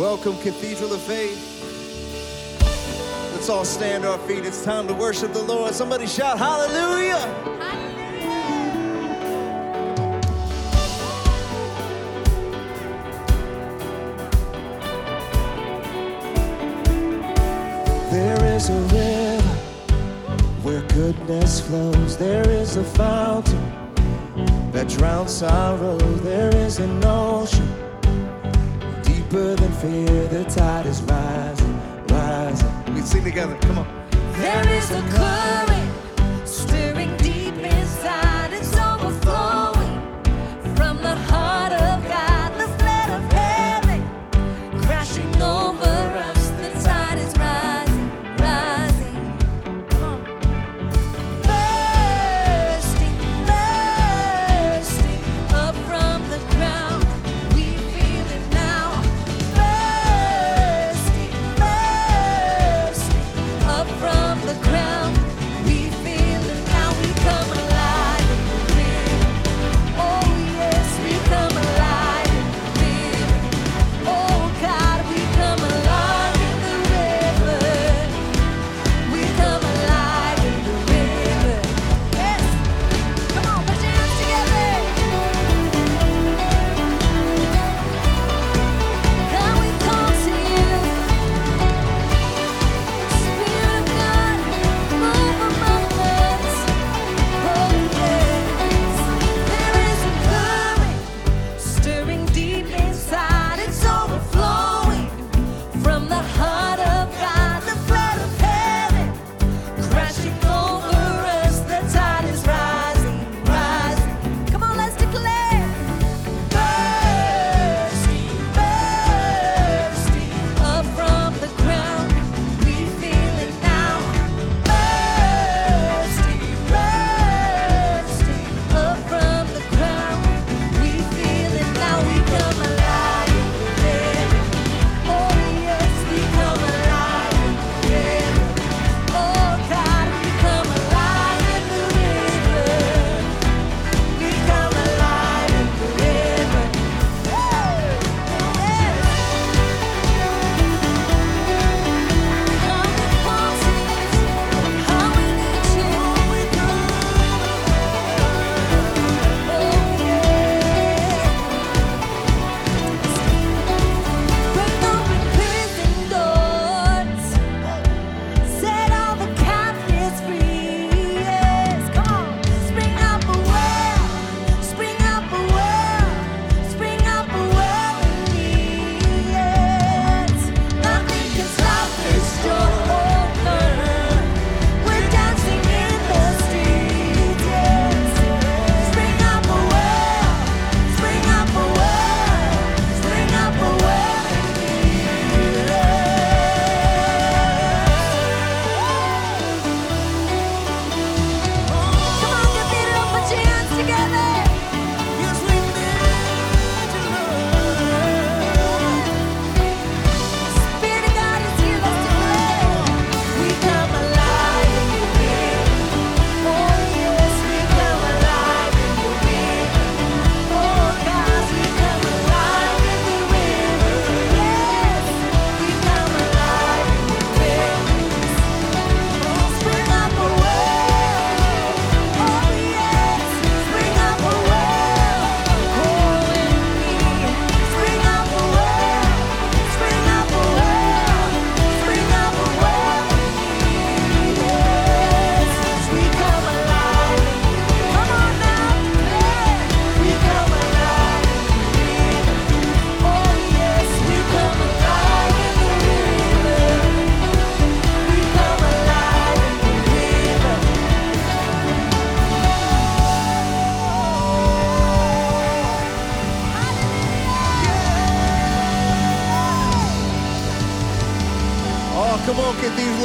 Welcome, Cathedral of Faith. Let's all stand our feet. It's time to worship the Lord. Somebody shout, Hallelujah! There is a river where goodness flows. There is a fountain that drowns sorrow. There is an ocean deeper than fear, the tide is rising, rising. We sing together, come on. There is a current.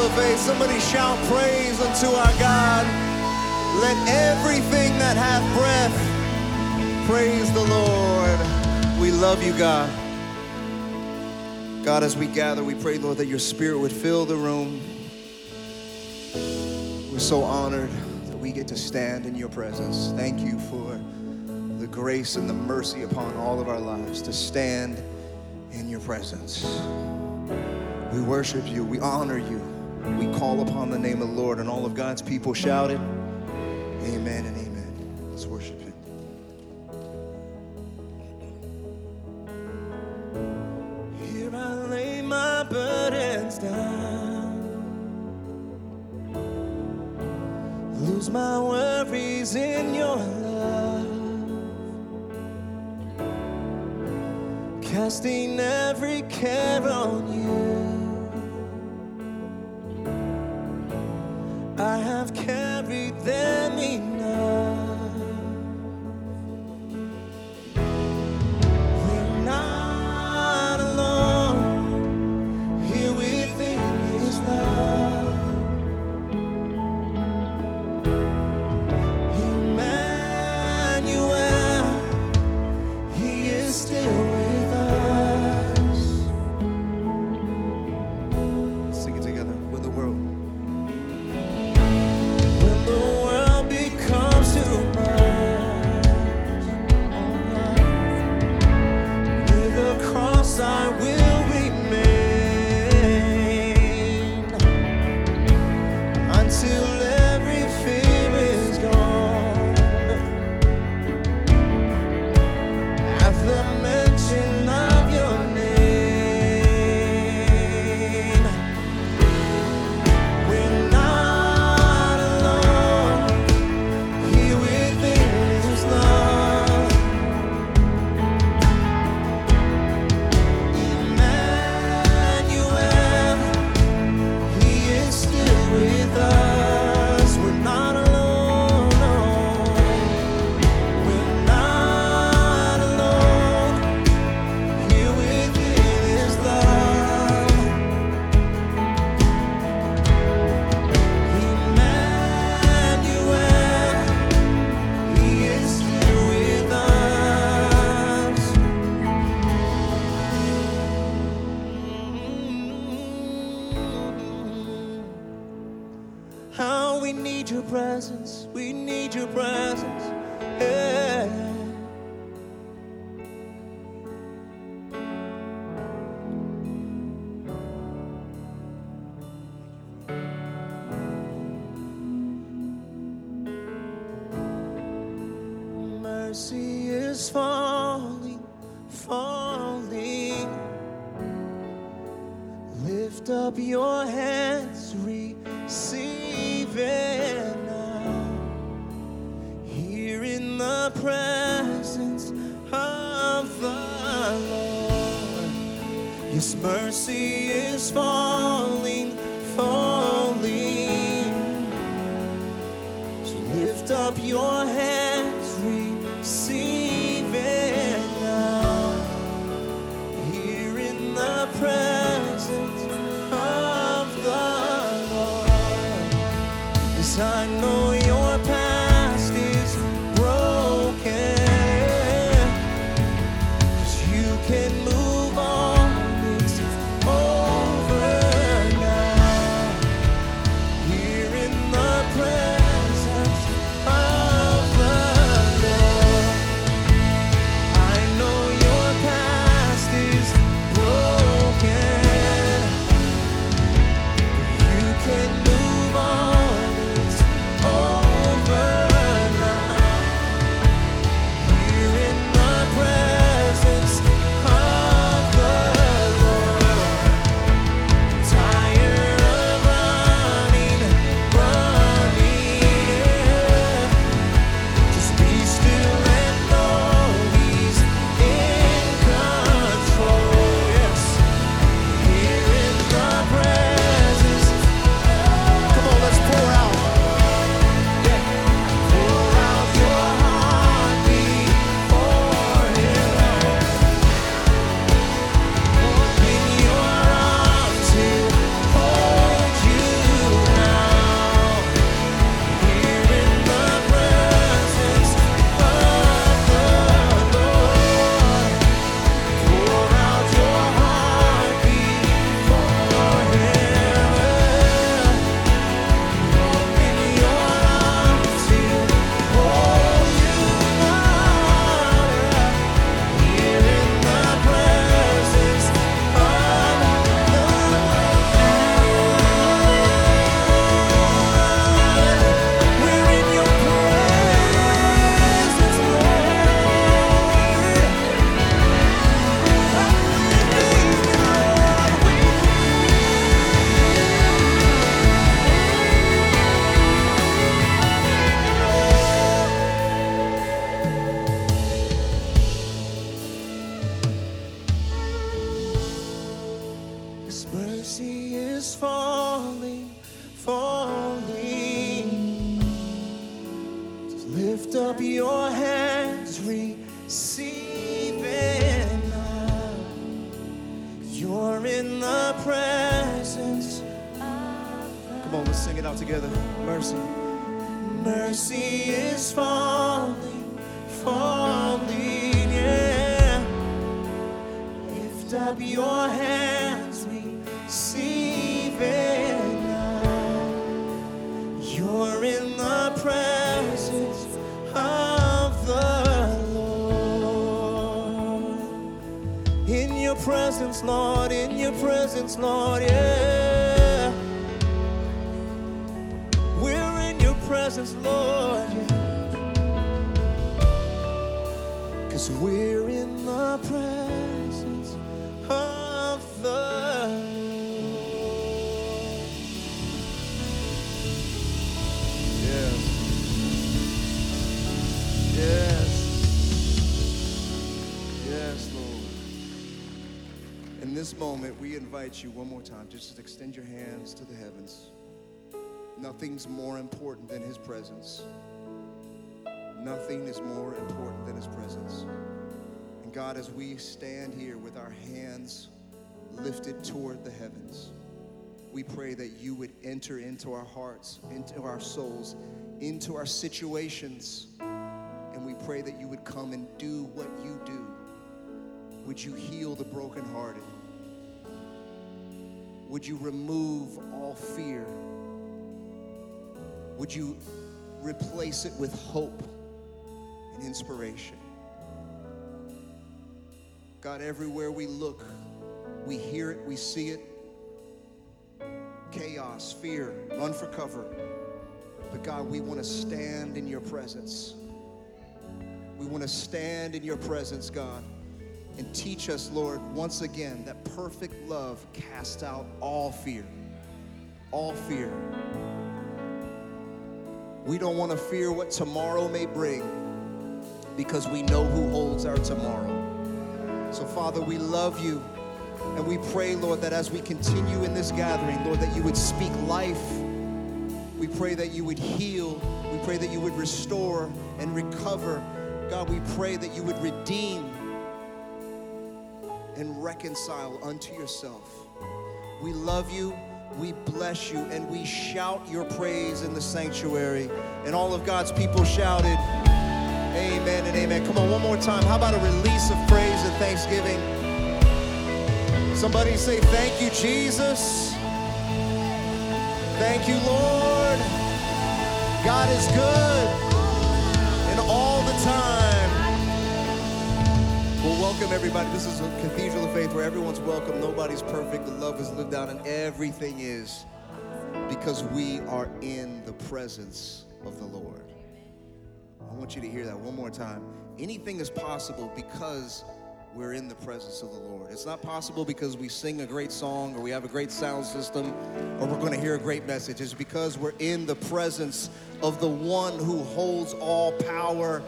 elevate. Somebody shout praise unto our God. Let everything that hath breath praise the Lord. We love you, God. God, as we gather, we pray, Lord, that your spirit would fill the room. We're so honored that we get to stand in your presence. Thank you for the grace and the mercy upon all of our lives to stand in your presence. We worship you, we honor you, we call upon the name of the Lord, and all of God's people shouted, Amen and amen. Let's worship Him. Here I lay my burdens down, lose my worries in your love, casting every care on you I've kept. Presence, Lord, in your presence, Lord, yeah. We're in your presence, Lord, yeah. Cause we're in the presence moment, we invite you one more time just to extend your hands to the heavens. Nothing's more important than His presence. Nothing is more important than His presence. And God, as we stand here with our hands lifted toward the heavens, we pray that you would enter into our hearts, into our souls, into our situations. And we pray that you would come and do what you do. Would you heal the brokenhearted? Would you remove all fear? Would you replace it with hope and inspiration? God, everywhere we look, we hear it, we see it chaos, fear, run for cover. But God, we want to stand in your presence. We want to stand in your presence, God, and teach us, Lord, once again that perfect love casts out all fear. All fear. We don't want to fear what tomorrow may bring because we know who holds our tomorrow. So, Father, we love you. And we pray, Lord, that as we continue in this gathering, Lord, that you would speak life. We pray that you would heal. We pray that you would restore and recover. God, we pray that you would redeem and reconcile unto yourself. We love you, we bless you, and we shout your praise in the sanctuary. And all of God's people shouted, Amen and amen. Come on, one more time. How about a release of praise and thanksgiving? Somebody say, Thank you, Jesus. Thank you, Lord. God is good and all the time. Well, welcome everybody. This is a Cathedral of Faith where everyone's welcome. Nobody's perfect. The love is lived out, and everything is because we are in the presence of the Lord. I want you to hear that one more time. Anything is possible because we're in the presence of the Lord. It's not possible because we sing a great song or we have a great sound system or we're going to hear a great message. It's because we're in the presence of the one who holds all power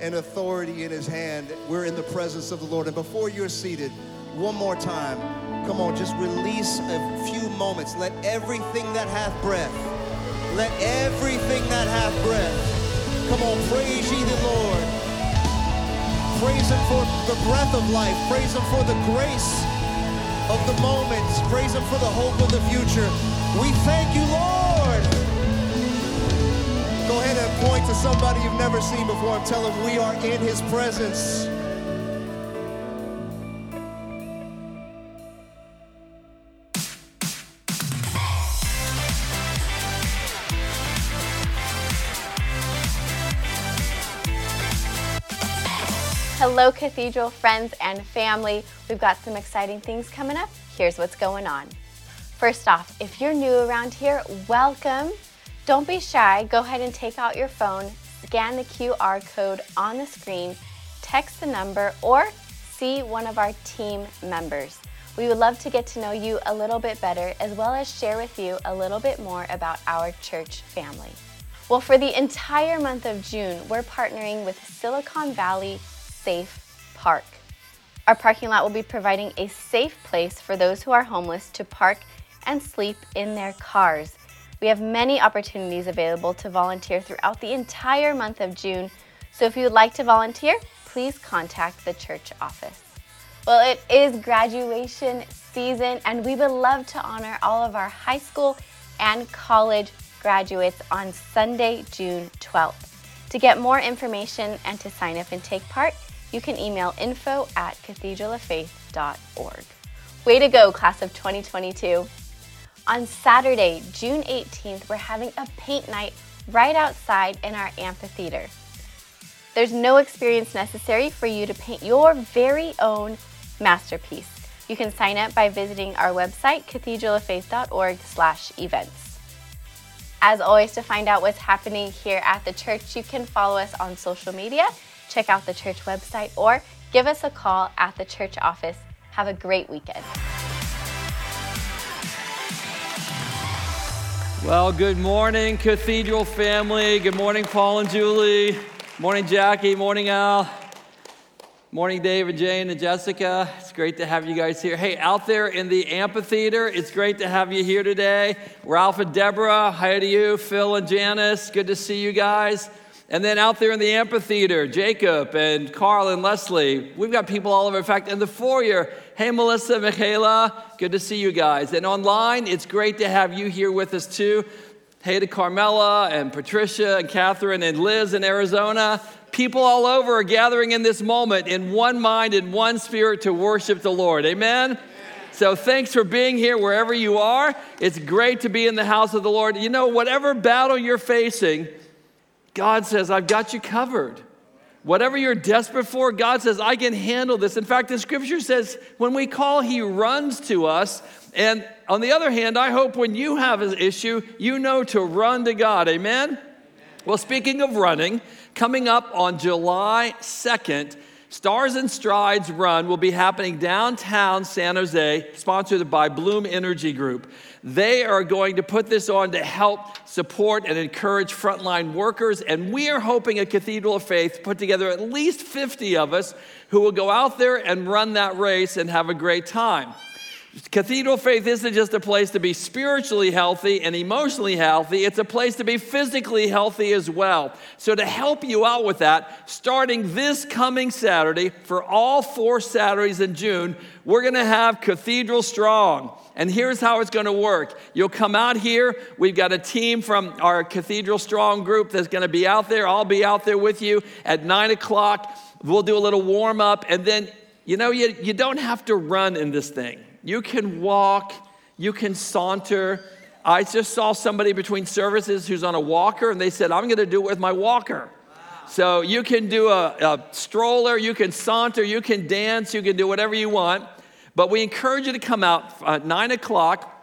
and authority in his hand. We're in the presence of the Lord. And before you're seated, one more time, come on, just release a few moments. Let everything that hath breath, let everything that hath breath, come on, praise ye the Lord. Praise Him for the breath of life. Praise Him for the grace of the moments. Praise Him for the hope of the future. We thank you, Lord. Go ahead and point to somebody you've never seen before and tell them we are in His presence. Hello, Cathedral friends and family. We've got some exciting things coming up. Here's what's going on. First off, if you're new around here, welcome. Don't be shy. Go ahead and take out your phone, scan the QR code on the screen, text the number, or see one of our team members. We would love to get to know you a little bit better, as well as share with you a little bit more about our church family. Well, for the entire month of June, we're partnering with Silicon Valley Safe Park. Our parking lot will be providing a safe place for those who are homeless to park and sleep in their cars. We have many opportunities available to volunteer throughout the entire month of June. So if you would like to volunteer, please contact the church office. Well, it is graduation season, and we would love to honor all of our high school and college graduates on Sunday, June 12th. To get more information and to sign up and take part, you can email info at cathedraloffaith.org. Way to go, class of 2022. On Saturday, June 18th, we're having a paint night right outside in our amphitheater. There's no experience necessary for you to paint your very own masterpiece. You can sign up by visiting our website, cathedraloffaith.org/events. As always, to find out what's happening here at the church, you can follow us on social media, check out the church website, or give us a call at the church office. Have a great weekend. Well, good morning, Cathedral family. Good morning, Paul and Julie. Morning, Jackie. Morning, Al. Morning, Dave and Jane and Jessica. It's great to have you guys here. Hey, out there in the amphitheater, it's great to have you here today. Ralph and Deborah, hi to you. Phil and Janice, good to see you guys. And then out there in the amphitheater, Jacob and Carl and Leslie. We've got people all over. In fact, in the foyer, hey, Melissa, Michaela, good to see you guys. And online, it's great to have you here with us too. Hey to Carmela and Patricia and Catherine and Liz in Arizona. People all over are gathering in this moment in one mind and one spirit to worship the Lord. Amen? So thanks for being here wherever you are. It's great to be in the house of the Lord. You know, whatever battle you're facing, God says, I've got you covered. Whatever you're desperate for, God says, I can handle this. In fact, the scripture says, when we call, He runs to us. And on the other hand, I hope when you have an issue, you know to run to God. Amen? Well, speaking of running, coming up on July 2nd, Stars and Strides Run will be happening downtown San Jose, sponsored by Bloom Energy Group. They are going to put this on to help support and encourage frontline workers, and we are hoping a Cathedral of Faith put together at least 50 of us who will go out there and run that race and have a great time. Cathedral faith isn't just a place to be spiritually healthy and emotionally healthy, it's a place to be physically healthy as well. So, to help you out with that, starting this coming Saturday, for all four Saturdays in June, we're gonna have Cathedral Strong. And here's how it's gonna work you'll come out here, we've got a team from our Cathedral Strong group that's gonna be out there. I'll be out there with you at nine o'clock. We'll do a little warm up, and then you know, you, you don't have to run in this thing. You can walk, you can saunter. I just saw somebody between services who's on a walker, and they said, I'm gonna do it with my walker. So you can do a, a, stroller, you can saunter, you can dance, you can do whatever you want. But we encourage you to come out at nine o'clock.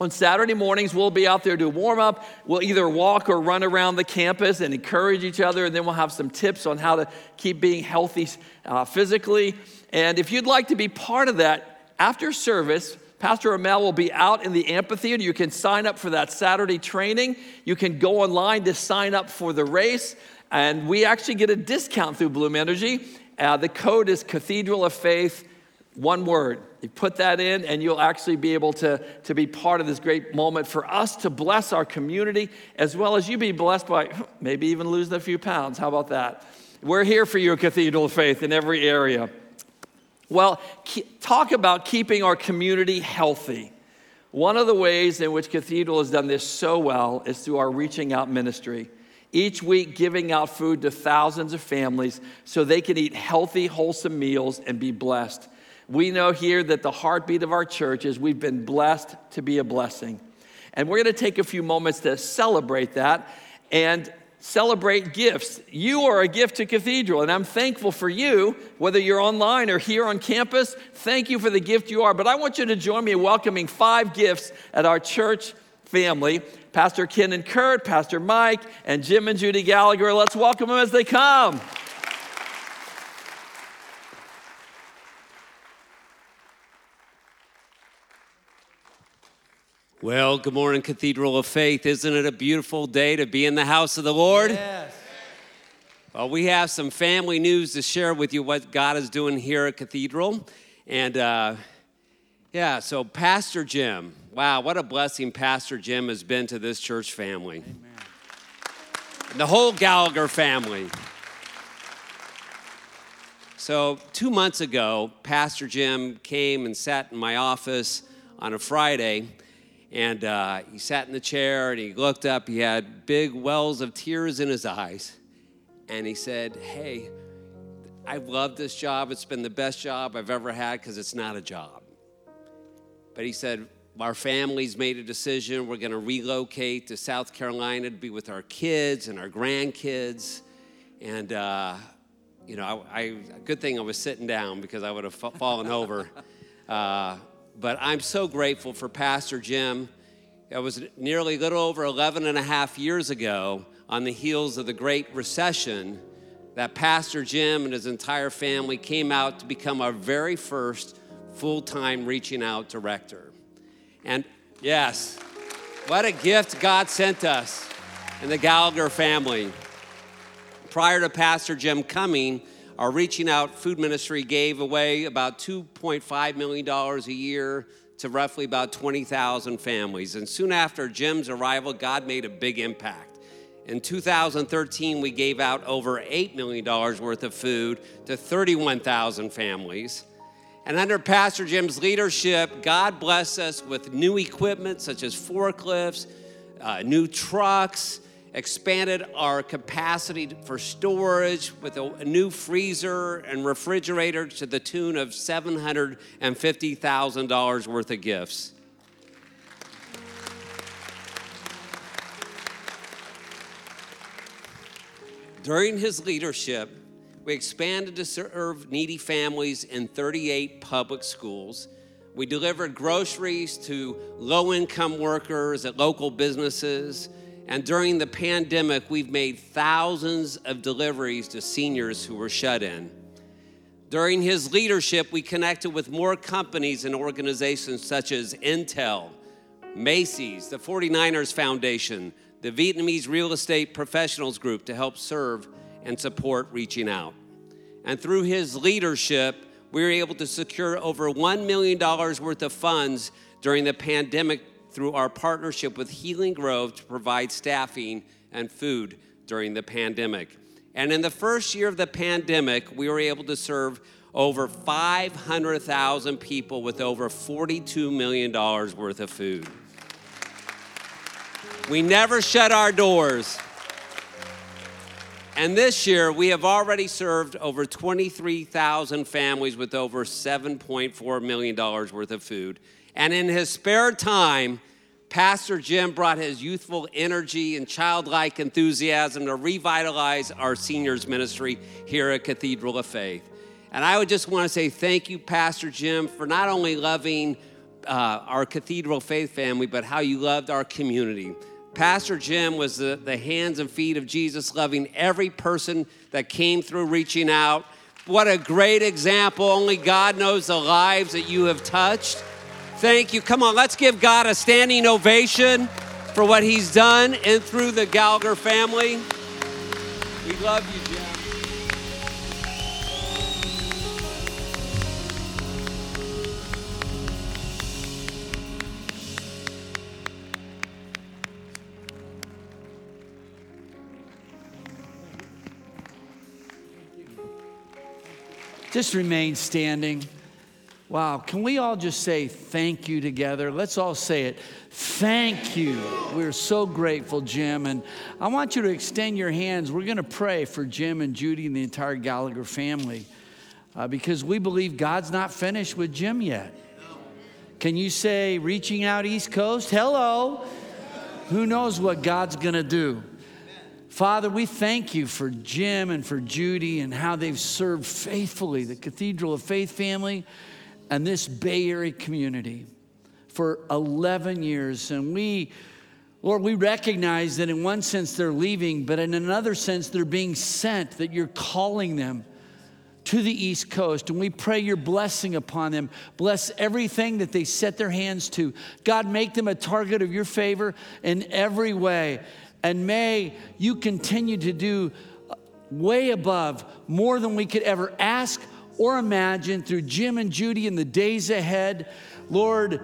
On Saturday mornings, we'll be out there to warm up. We'll either walk or run around the campus and encourage each other, and then we'll have some tips on how to keep being healthy uh, physically. And if you'd like to be part of that, after service, Pastor Amel will be out in the amphitheater. You can sign up for that Saturday training. You can go online to sign up for the race. And we actually get a discount through Bloom Energy. Uh, the code is Cathedral of Faith, one word. You put that in, and you'll actually be able to, to be part of this great moment for us to bless our community, as well as you be blessed by maybe even losing a few pounds. How about that? We're here for you, Cathedral of Faith, in every area. Well, talk about keeping our community healthy. One of the ways in which Cathedral has done this so well is through our reaching out ministry. Each week, giving out food to thousands of families so they can eat healthy, wholesome meals and be blessed. We know here that the heartbeat of our church is we've been blessed to be a blessing. And we're going to take a few moments to celebrate that. And celebrate gifts. You are a gift to Cathedral, and I'm thankful for you, whether you're online or here on campus. Thank you for the gift you are. But I want you to join me in welcoming five gifts at our church family Pastor Ken and Kurt, Pastor Mike, and Jim and Judy Gallagher. Let's welcome them as they come. Well, good morning, Cathedral of Faith. Isn't it a beautiful day to be in the house of the Lord? Yes. Well, we have some family news to share with you what God is doing here at Cathedral. And uh, yeah, so Pastor Jim, Wow, what a blessing Pastor Jim has been to this church family. And the whole Gallagher family. So, two months ago, Pastor Jim came and sat in my office on a Friday, and uh, he sat in the chair and he looked up. He had big wells of tears in his eyes, and he said, Hey, I love this job. It's been the best job I've ever had because it's not a job. But he said, Our family's made a decision. We're going to relocate to South Carolina to be with our kids and our grandkids. And, uh, you know, I, I, good thing I was sitting down because I would have fa- fallen over. Uh, but I'm so grateful for Pastor Jim. It was nearly a little over 11 and a half years ago, on the heels of the Great Recession, that Pastor Jim and his entire family came out to become our very first full time reaching out director. And yes, what a gift God sent us and the Gallagher family. Prior to Pastor Jim coming, our Reaching Out food ministry gave away about $2.5 million a year to roughly about 20,000 families. And soon after Jim's arrival, God made a big impact. In 2013, we gave out over $8 million worth of food to 31,000 families. And under Pastor Jim's leadership, God blessed us with new equipment such as forklifts, uh, new trucks, expanded our capacity for storage with a, new freezer and refrigerator to the tune of $750,000 worth of gifts. During his leadership, we expanded to serve needy families in 38 public schools. We delivered groceries to low income workers at local businesses. And during the pandemic, we've made thousands of deliveries to seniors who were shut in. During his leadership, we connected with more companies and organizations such as Intel, Macy's, the 49ers Foundation, the Vietnamese Real Estate Professionals Group to help serve and support reaching out. And through his leadership, we were able to secure over $1 million worth of funds during the pandemic through our partnership with Healing Grove to provide staffing and food during the pandemic. And in the first year of the pandemic, we were able to serve over 500,000 people with over $42 million worth of food. We never shut our doors. And this year, we have already served over 23,000 families with over $7.4 million worth of food. And in his spare time, Pastor Jim brought his youthful energy and childlike enthusiasm to revitalize our seniors ministry here at Cathedral of Faith. And I would just want to say thank you, Pastor Jim, for not only loving uh, our Cathedral Faith family, but how you loved our community. Pastor Jim was the, the hands and feet of Jesus, loving every person that came through reaching out. What a great example. Only God knows the lives that you have touched. Thank you. Come on, let's give God a standing ovation for what he's done and through the Gallagher family. We love you, Jim. Just remain standing. Wow, can we all just say thank you together? Let's all say it. Thank you. We're so grateful, Jim. And I want you to extend your hands. We're going to pray for Jim and Judy and the entire Gallagher family uh, because we believe God's not finished with Jim yet. Can you say, reaching out East Coast? Hello. Who knows what God's going to do? Father, we thank you for Jim and for Judy and how they've served faithfully the Cathedral of Faith family and this Bay Area community for 11 years. And we, Lord, we recognize that in one sense they're leaving, but in another sense they're being sent, that you're calling them to the East Coast. And we pray your blessing upon them. Bless everything that they set their hands to. God, make them a target of your favor in every way. And may you continue to do way above, more than we could ever ask or imagine through Jim and Judy in the days ahead. Lord,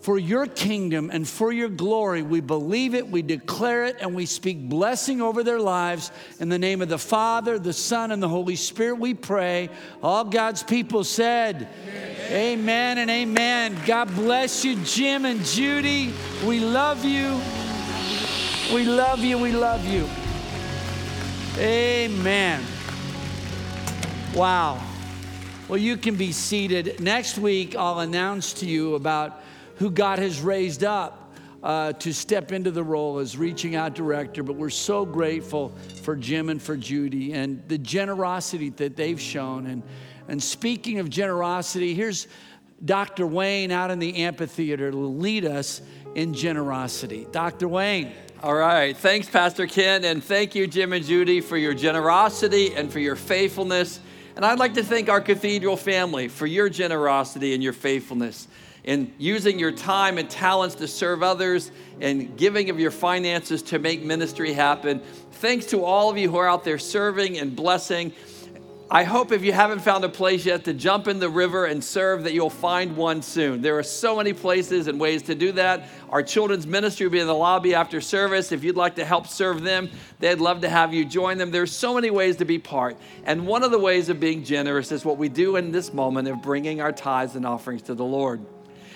for your kingdom and for your glory. We believe it, we declare it, and we speak blessing over their lives. In the name of the Father, the Son, and the Holy Spirit, we pray. All God's people said, Amen, amen and amen. God bless you, Jim and Judy. We love you. We love you. We love you. Amen. Wow. Well, you can be seated. Next week, I'll announce to you about who God has raised up uh, to step into the role as reaching out director. But we're so grateful for Jim and for Judy and the generosity that they've shown. And, and speaking of generosity, here's Dr. Wayne out in the amphitheater to lead us in generosity. Dr. Wayne. All right. Thanks, Pastor Ken. And thank you, Jim and Judy, for your generosity and for your faithfulness. And I'd like to thank our cathedral family for your generosity and your faithfulness in using your time and talents to serve others and giving of your finances to make ministry happen. Thanks to all of you who are out there serving and blessing. I hope if you haven't found a place yet to jump in the river and serve, that you'll find one soon. There are so many places and ways to do that. Our children's ministry will be in the lobby after service. If you'd like to help serve them, they'd love to have you join them. There's so many ways to be part. And one of the ways of being generous is what we do in this moment of bringing our tithes and offerings to the Lord.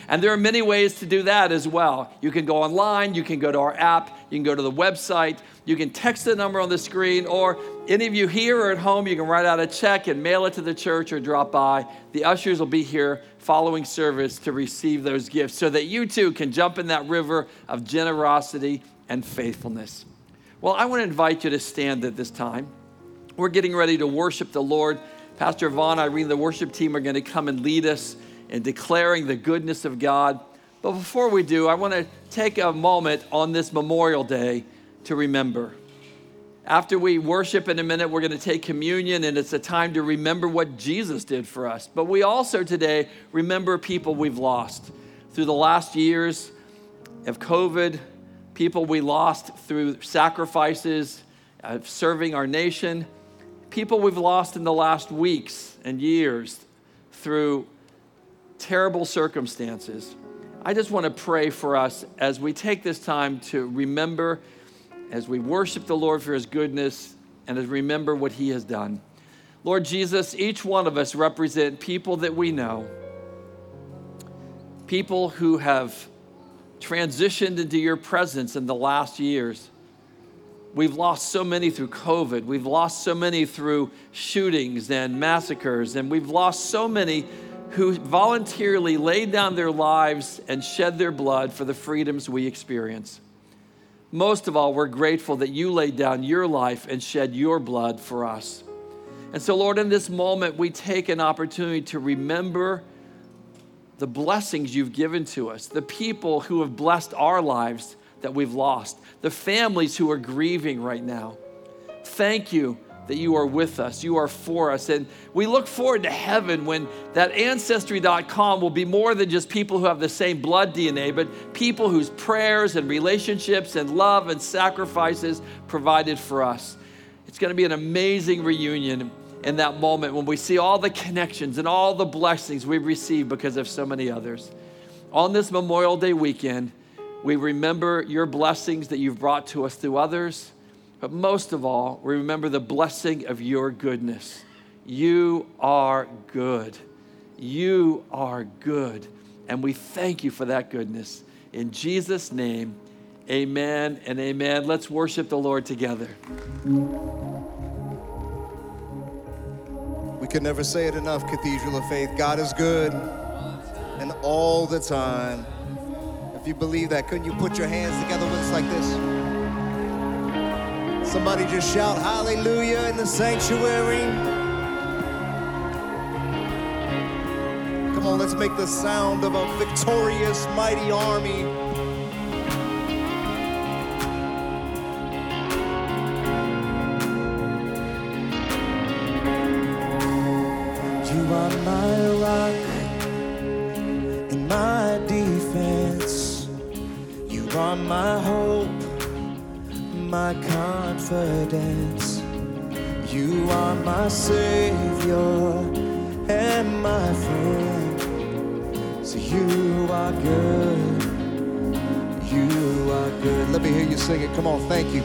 And there are many ways to do that as well. You can go online, you can go to our app, you can go to the website, you can text the number on the screen, or any of you here or at home, you can write out a check and mail it to the church or drop by. The ushers will be here following service to receive those gifts so that you too can jump in that river of generosity and faithfulness. Well, I want to invite you to stand at this time. We're getting ready to worship the Lord. Pastor Vaughn, Irene, the worship team are going to come and lead us and declaring the goodness of God. But before we do, I want to take a moment on this Memorial Day to remember. After we worship in a minute, we're going to take communion, and it's a time to remember what Jesus did for us. But we also today remember people we've lost through the last years of COVID, people we lost through sacrifices of serving our nation, people we've lost in the last weeks and years through terrible circumstances. I just want to pray for us as we take this time to remember, as we worship the Lord for his goodness, and as remember what he has done. Lord Jesus, each one of us represent people that we know, people who have transitioned into your presence in the last years. We've lost so many through COVID. We've lost so many through shootings and massacres, and we've lost so many who voluntarily laid down their lives and shed their blood for the freedoms we experience. Most of all, we're grateful that you laid down your life and shed your blood for us. And so, Lord, in this moment, we take an opportunity to remember the blessings you've given to us, the people who have blessed our lives that we've lost, the families who are grieving right now. Thank you that you are with us, you are for us. And we look forward to heaven when that ancestry.com will be more than just people who have the same blood DNA, but people whose prayers and relationships and love and sacrifices provided for us. It's going to be an amazing reunion in that moment when we see all the connections and all the blessings we've received because of so many others. On this Memorial Day weekend, we remember your blessings that you've brought to us through others but most of all, we remember the blessing of your goodness. You are good. You are good. And we thank you for that goodness. In Jesus' name, amen and amen. Let's worship the Lord together. We can never say it enough, Cathedral of Faith. God is good and all the time. If you believe that, couldn't you put your hands together with us like this? Somebody just shout hallelujah in the sanctuary. Come on, let's make the sound of a victorious, mighty army. You are my rock and my defense. You are my hope my confidence. You are my Savior and my friend. So you are good. You are good. Let me hear you sing it. Come on, thank you.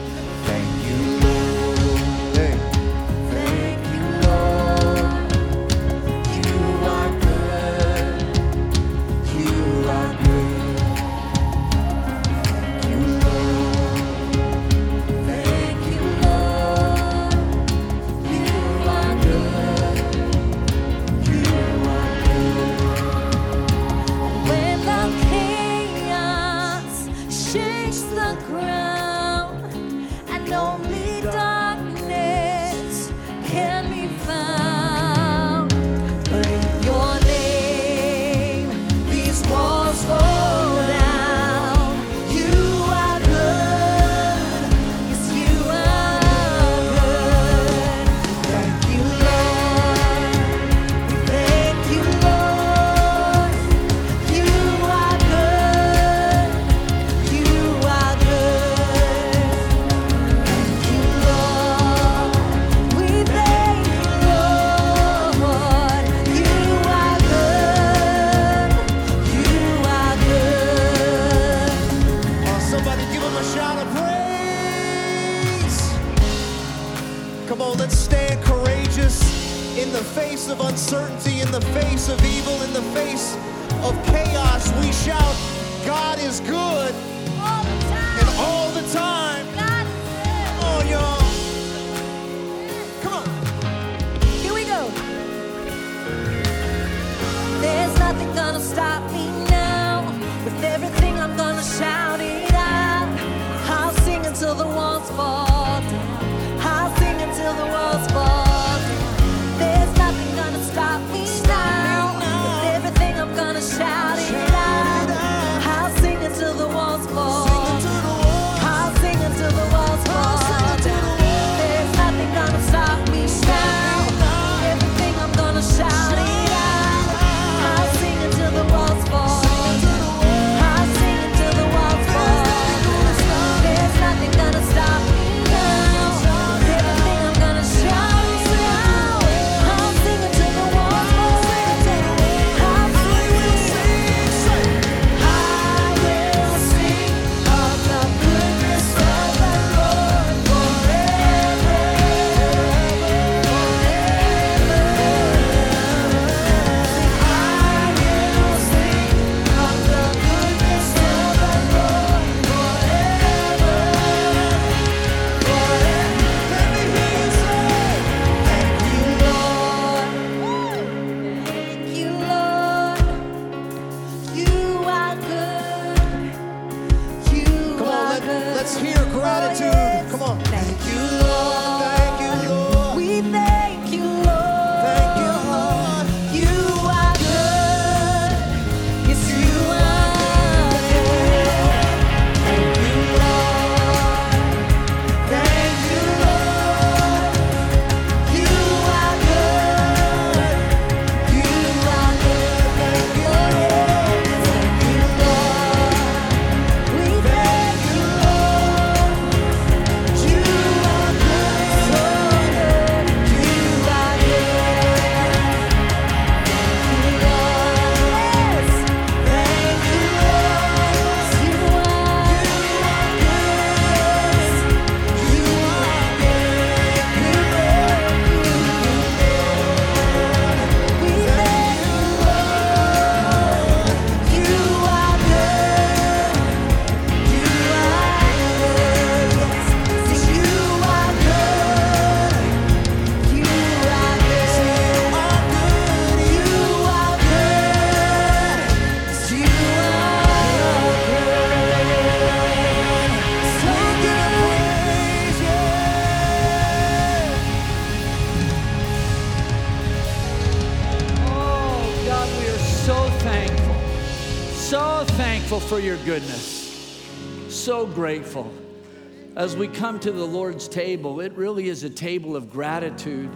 as we come to the Lord's table, it really is a table of gratitude.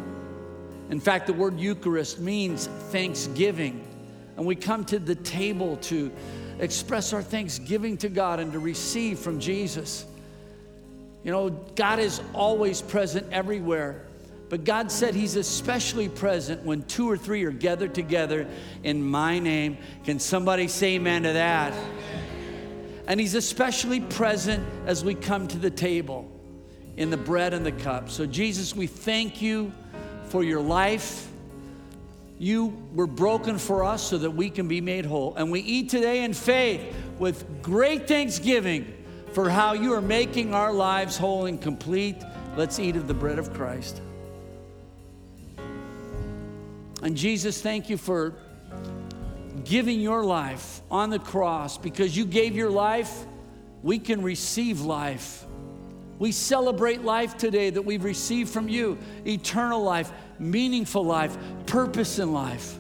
In fact, the word Eucharist means thanksgiving. And we come to the table to express our thanksgiving to God and to receive from Jesus. You know, God is always present everywhere, but God said He's especially present when two or three are gathered together in my name. Can somebody say amen to that? Amen. And He's especially present as we come to the table in the bread and the cup. So, Jesus, we thank you for your life. You were broken for us so that we can be made whole. And we eat today in faith with great thanksgiving for how you are making our lives whole and complete. Let's eat of the bread of Christ. And Jesus, thank you for giving your life on the cross because you gave your life, we can receive life. We celebrate life today that we've received from you eternal life, meaningful life, purpose in life,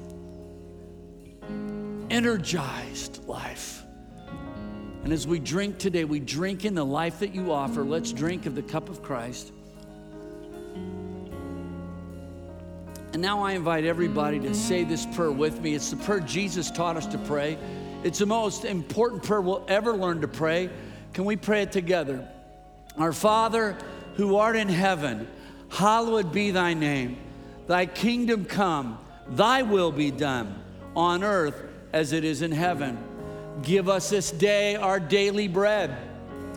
energized life. And as we drink today, we drink in the life that you offer. Let's drink of the cup of Christ. And now I invite everybody to say this prayer with me. It's the prayer Jesus taught us to pray. It's the most important prayer we'll ever learn to pray. Can we pray it together? Our Father, who art in heaven, hallowed be thy name. Thy kingdom come, thy will be done on earth as it is in heaven. Give us this day our daily bread,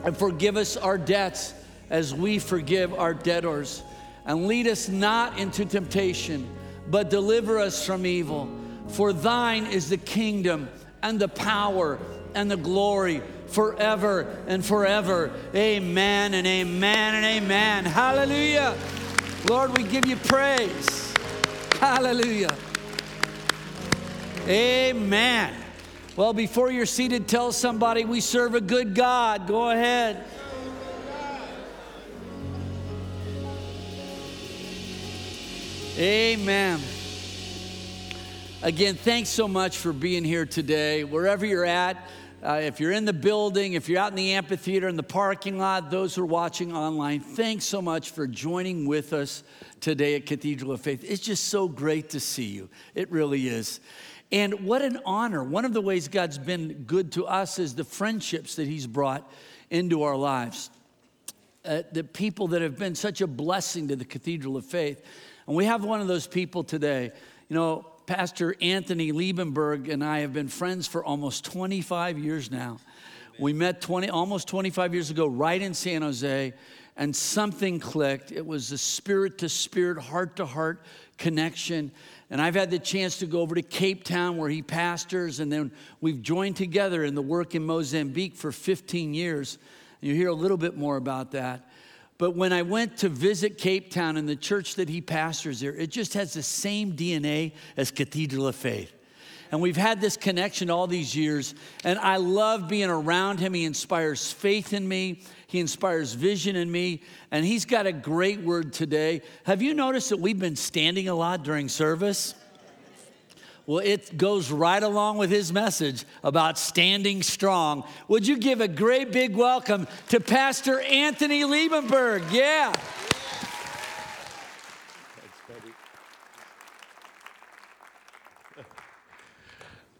and forgive us our debts as we forgive our debtors. And lead us not into temptation, but deliver us from evil. For thine is the kingdom and the power and the glory forever and forever. Amen and amen and amen. Hallelujah. Lord, we give you praise. Hallelujah. Amen. Well, before you're seated, tell somebody we serve a good God. Go ahead. Amen. Again, thanks so much for being here today. Wherever you're at, uh, if you're in the building, if you're out in the amphitheater, in the parking lot, those who are watching online, thanks so much for joining with us today at Cathedral of Faith. It's just so great to see you. It really is. And what an honor. One of the ways God's been good to us is the friendships that He's brought into our lives. Uh, the people that have been such a blessing to the Cathedral of Faith. And we have one of those people today. You know, Pastor Anthony Liebenberg and I have been friends for almost 25 years now. We met 20, almost 25 years ago, right in San Jose, and something clicked. It was a spirit to spirit, heart to heart connection. And I've had the chance to go over to Cape Town where he pastors, and then we've joined together in the work in Mozambique for 15 years. And you hear a little bit more about that. But when I went to visit Cape Town and the church that he pastors there, it just has the same DNA as Cathedral of Faith. And we've had this connection all these years. And I love being around him. He inspires faith in me, he inspires vision in me. And he's got a great word today. Have you noticed that we've been standing a lot during service? Well, it goes right along with his message about standing strong. Would you give a great big welcome to Pastor Anthony Liebenberg? Yeah.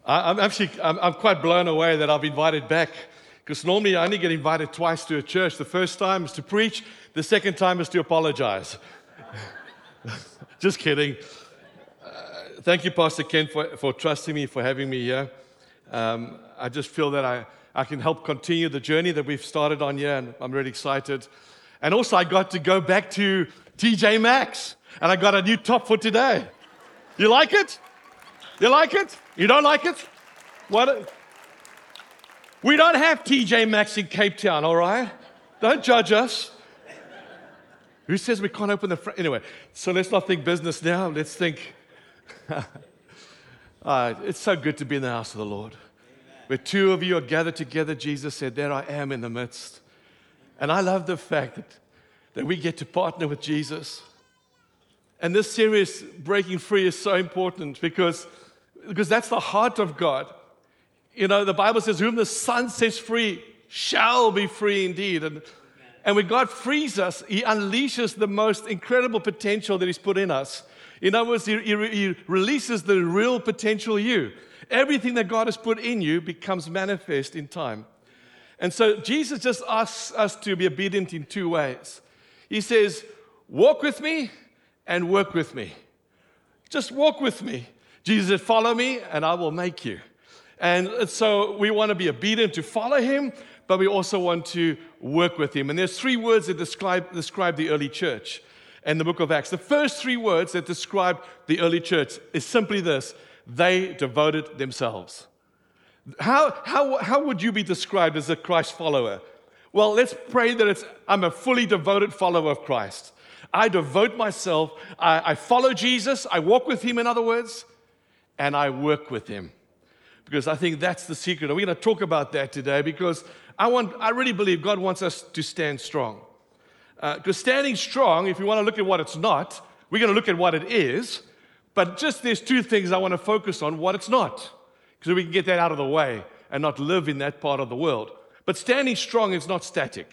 I'm actually I'm, I'm quite blown away that I've invited back because normally I only get invited twice to a church. The first time is to preach, the second time is to apologize. Just kidding. Thank you, Pastor Ken, for, for trusting me, for having me here. Um, I just feel that I, I can help continue the journey that we've started on here, and I'm really excited. And also, I got to go back to TJ Maxx, and I got a new top for today. You like it? You like it? You don't like it? What? We don't have TJ Maxx in Cape Town, all right? Don't judge us. Who says we can't open the front? Anyway, so let's not think business now. Let's think. uh, it's so good to be in the house of the Lord. Where two of you are gathered together, Jesus said, There I am in the midst. And I love the fact that, that we get to partner with Jesus. And this series, Breaking Free, is so important because, because that's the heart of God. You know, the Bible says, Whom the Son sets free shall be free indeed. And, and when God frees us, He unleashes the most incredible potential that He's put in us. In other words, He, he, he releases the real potential you. Everything that God has put in you becomes manifest in time. And so Jesus just asks us to be obedient in two ways. He says, Walk with me and work with me. Just walk with me. Jesus said, Follow me, and I will make you. And so we want to be obedient to follow him, but we also want to work with him. And there's three words that describe, describe the early church in the book of Acts. The first three words that describe the early church is simply this they devoted themselves. How, how, how would you be described as a Christ follower? Well, let's pray that it's, I'm a fully devoted follower of Christ. I devote myself, I, I follow Jesus, I walk with him, in other words, and I work with him. Because I think that's the secret. And we're going to talk about that today because I, want, I really believe God wants us to stand strong. Because uh, standing strong, if you want to look at what it's not, we're going to look at what it is. But just there's two things I want to focus on what it's not, because we can get that out of the way and not live in that part of the world. But standing strong is not static.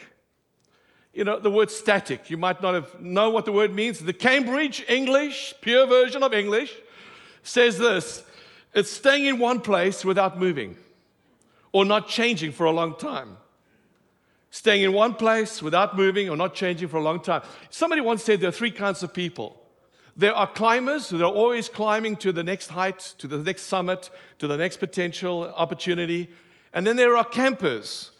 You know, the word static, you might not have know what the word means. The Cambridge English, pure version of English, says this it's staying in one place without moving or not changing for a long time. Staying in one place without moving or not changing for a long time. Somebody once said there are three kinds of people. There are climbers who are always climbing to the next height, to the next summit, to the next potential opportunity. And then there are campers,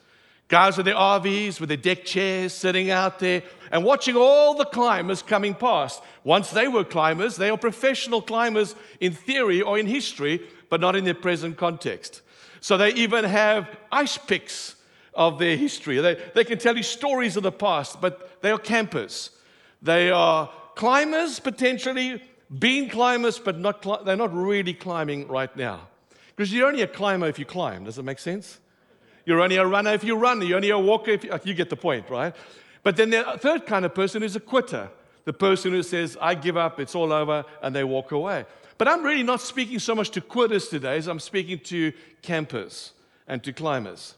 guys with their RVs, with their deck chairs, sitting out there and watching all the climbers coming past. Once they were climbers, they are professional climbers in theory or in history, but not in their present context. So they even have ice picks of their history. They, they can tell you stories of the past, but they are campers. They are climbers, potentially, being climbers, but not they're not really climbing right now. Because you're only a climber if you climb. Does that make sense? You're only a runner if you run. You're only a walker if you, you get the point, right? But then the third kind of person is a quitter. The person who says, I give up, it's all over, and they walk away. But I'm really not speaking so much to quitters today as I'm speaking to campers and to climbers.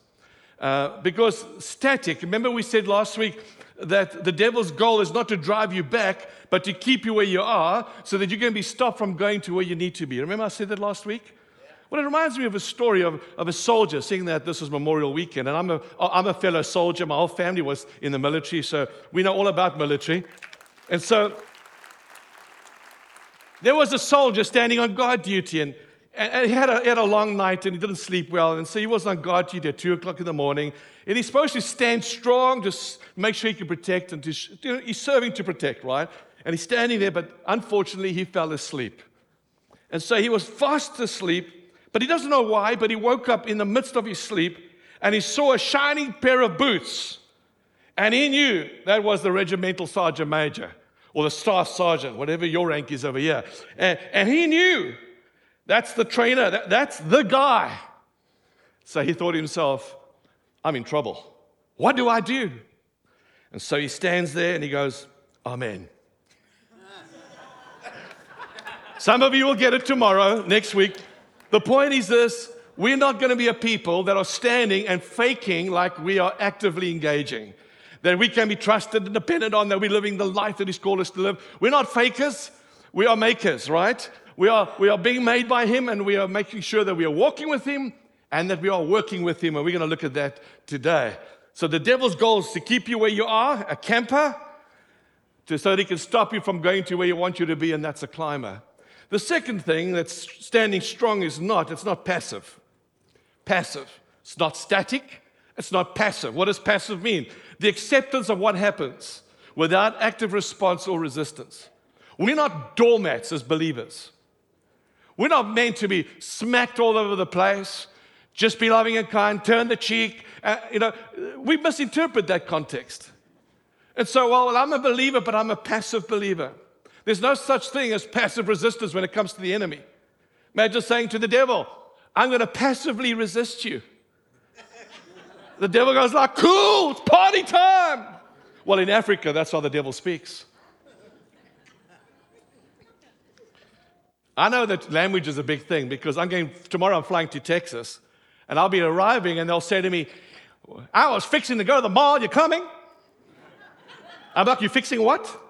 Uh, because static, remember we said last week that the devil's goal is not to drive you back, but to keep you where you are so that you can be stopped from going to where you need to be. Remember I said that last week? Well, it reminds me of a story of, of a soldier, seeing that this was Memorial Weekend. And I'm a, I'm a fellow soldier. My whole family was in the military, so we know all about military. And so there was a soldier standing on guard duty, and and he had, a, he had a long night and he didn't sleep well. And so he was on guard duty at 2 o'clock in the morning. And he's supposed to stand strong, just make sure he can protect. And to, you know, he's serving to protect, right? And he's standing there, but unfortunately, he fell asleep. And so he was fast asleep, but he doesn't know why. But he woke up in the midst of his sleep and he saw a shining pair of boots. And he knew that was the regimental sergeant major or the staff sergeant, whatever your rank is over here. And, and he knew that's the trainer. That, that's the guy. So he thought to himself, I'm in trouble. What do I do? And so he stands there and he goes, Amen. Some of you will get it tomorrow, next week. The point is this we're not going to be a people that are standing and faking like we are actively engaging, that we can be trusted and dependent on, that we're living the life that He's called us to live. We're not fakers, we are makers, right? We are, we are being made by Him and we are making sure that we are walking with Him and that we are working with Him. And we're going to look at that today. So the devil's goal is to keep you where you are, a camper, to, so that he can stop you from going to where he wants you to be, and that's a climber. The second thing that's standing strong is not, it's not passive. Passive. It's not static. It's not passive. What does passive mean? The acceptance of what happens without active response or resistance. We're not doormats as believers. We're not meant to be smacked all over the place. Just be loving and kind, turn the cheek. Uh, you know, we misinterpret that context. And so, well, well, I'm a believer, but I'm a passive believer. There's no such thing as passive resistance when it comes to the enemy. Imagine saying to the devil, I'm going to passively resist you. The devil goes like, cool, it's party time. Well, in Africa, that's how the devil speaks. I know that language is a big thing because I'm going, tomorrow I'm flying to Texas and I'll be arriving and they'll say to me, I was fixing to go to the mall, you coming? I'm like, you fixing what?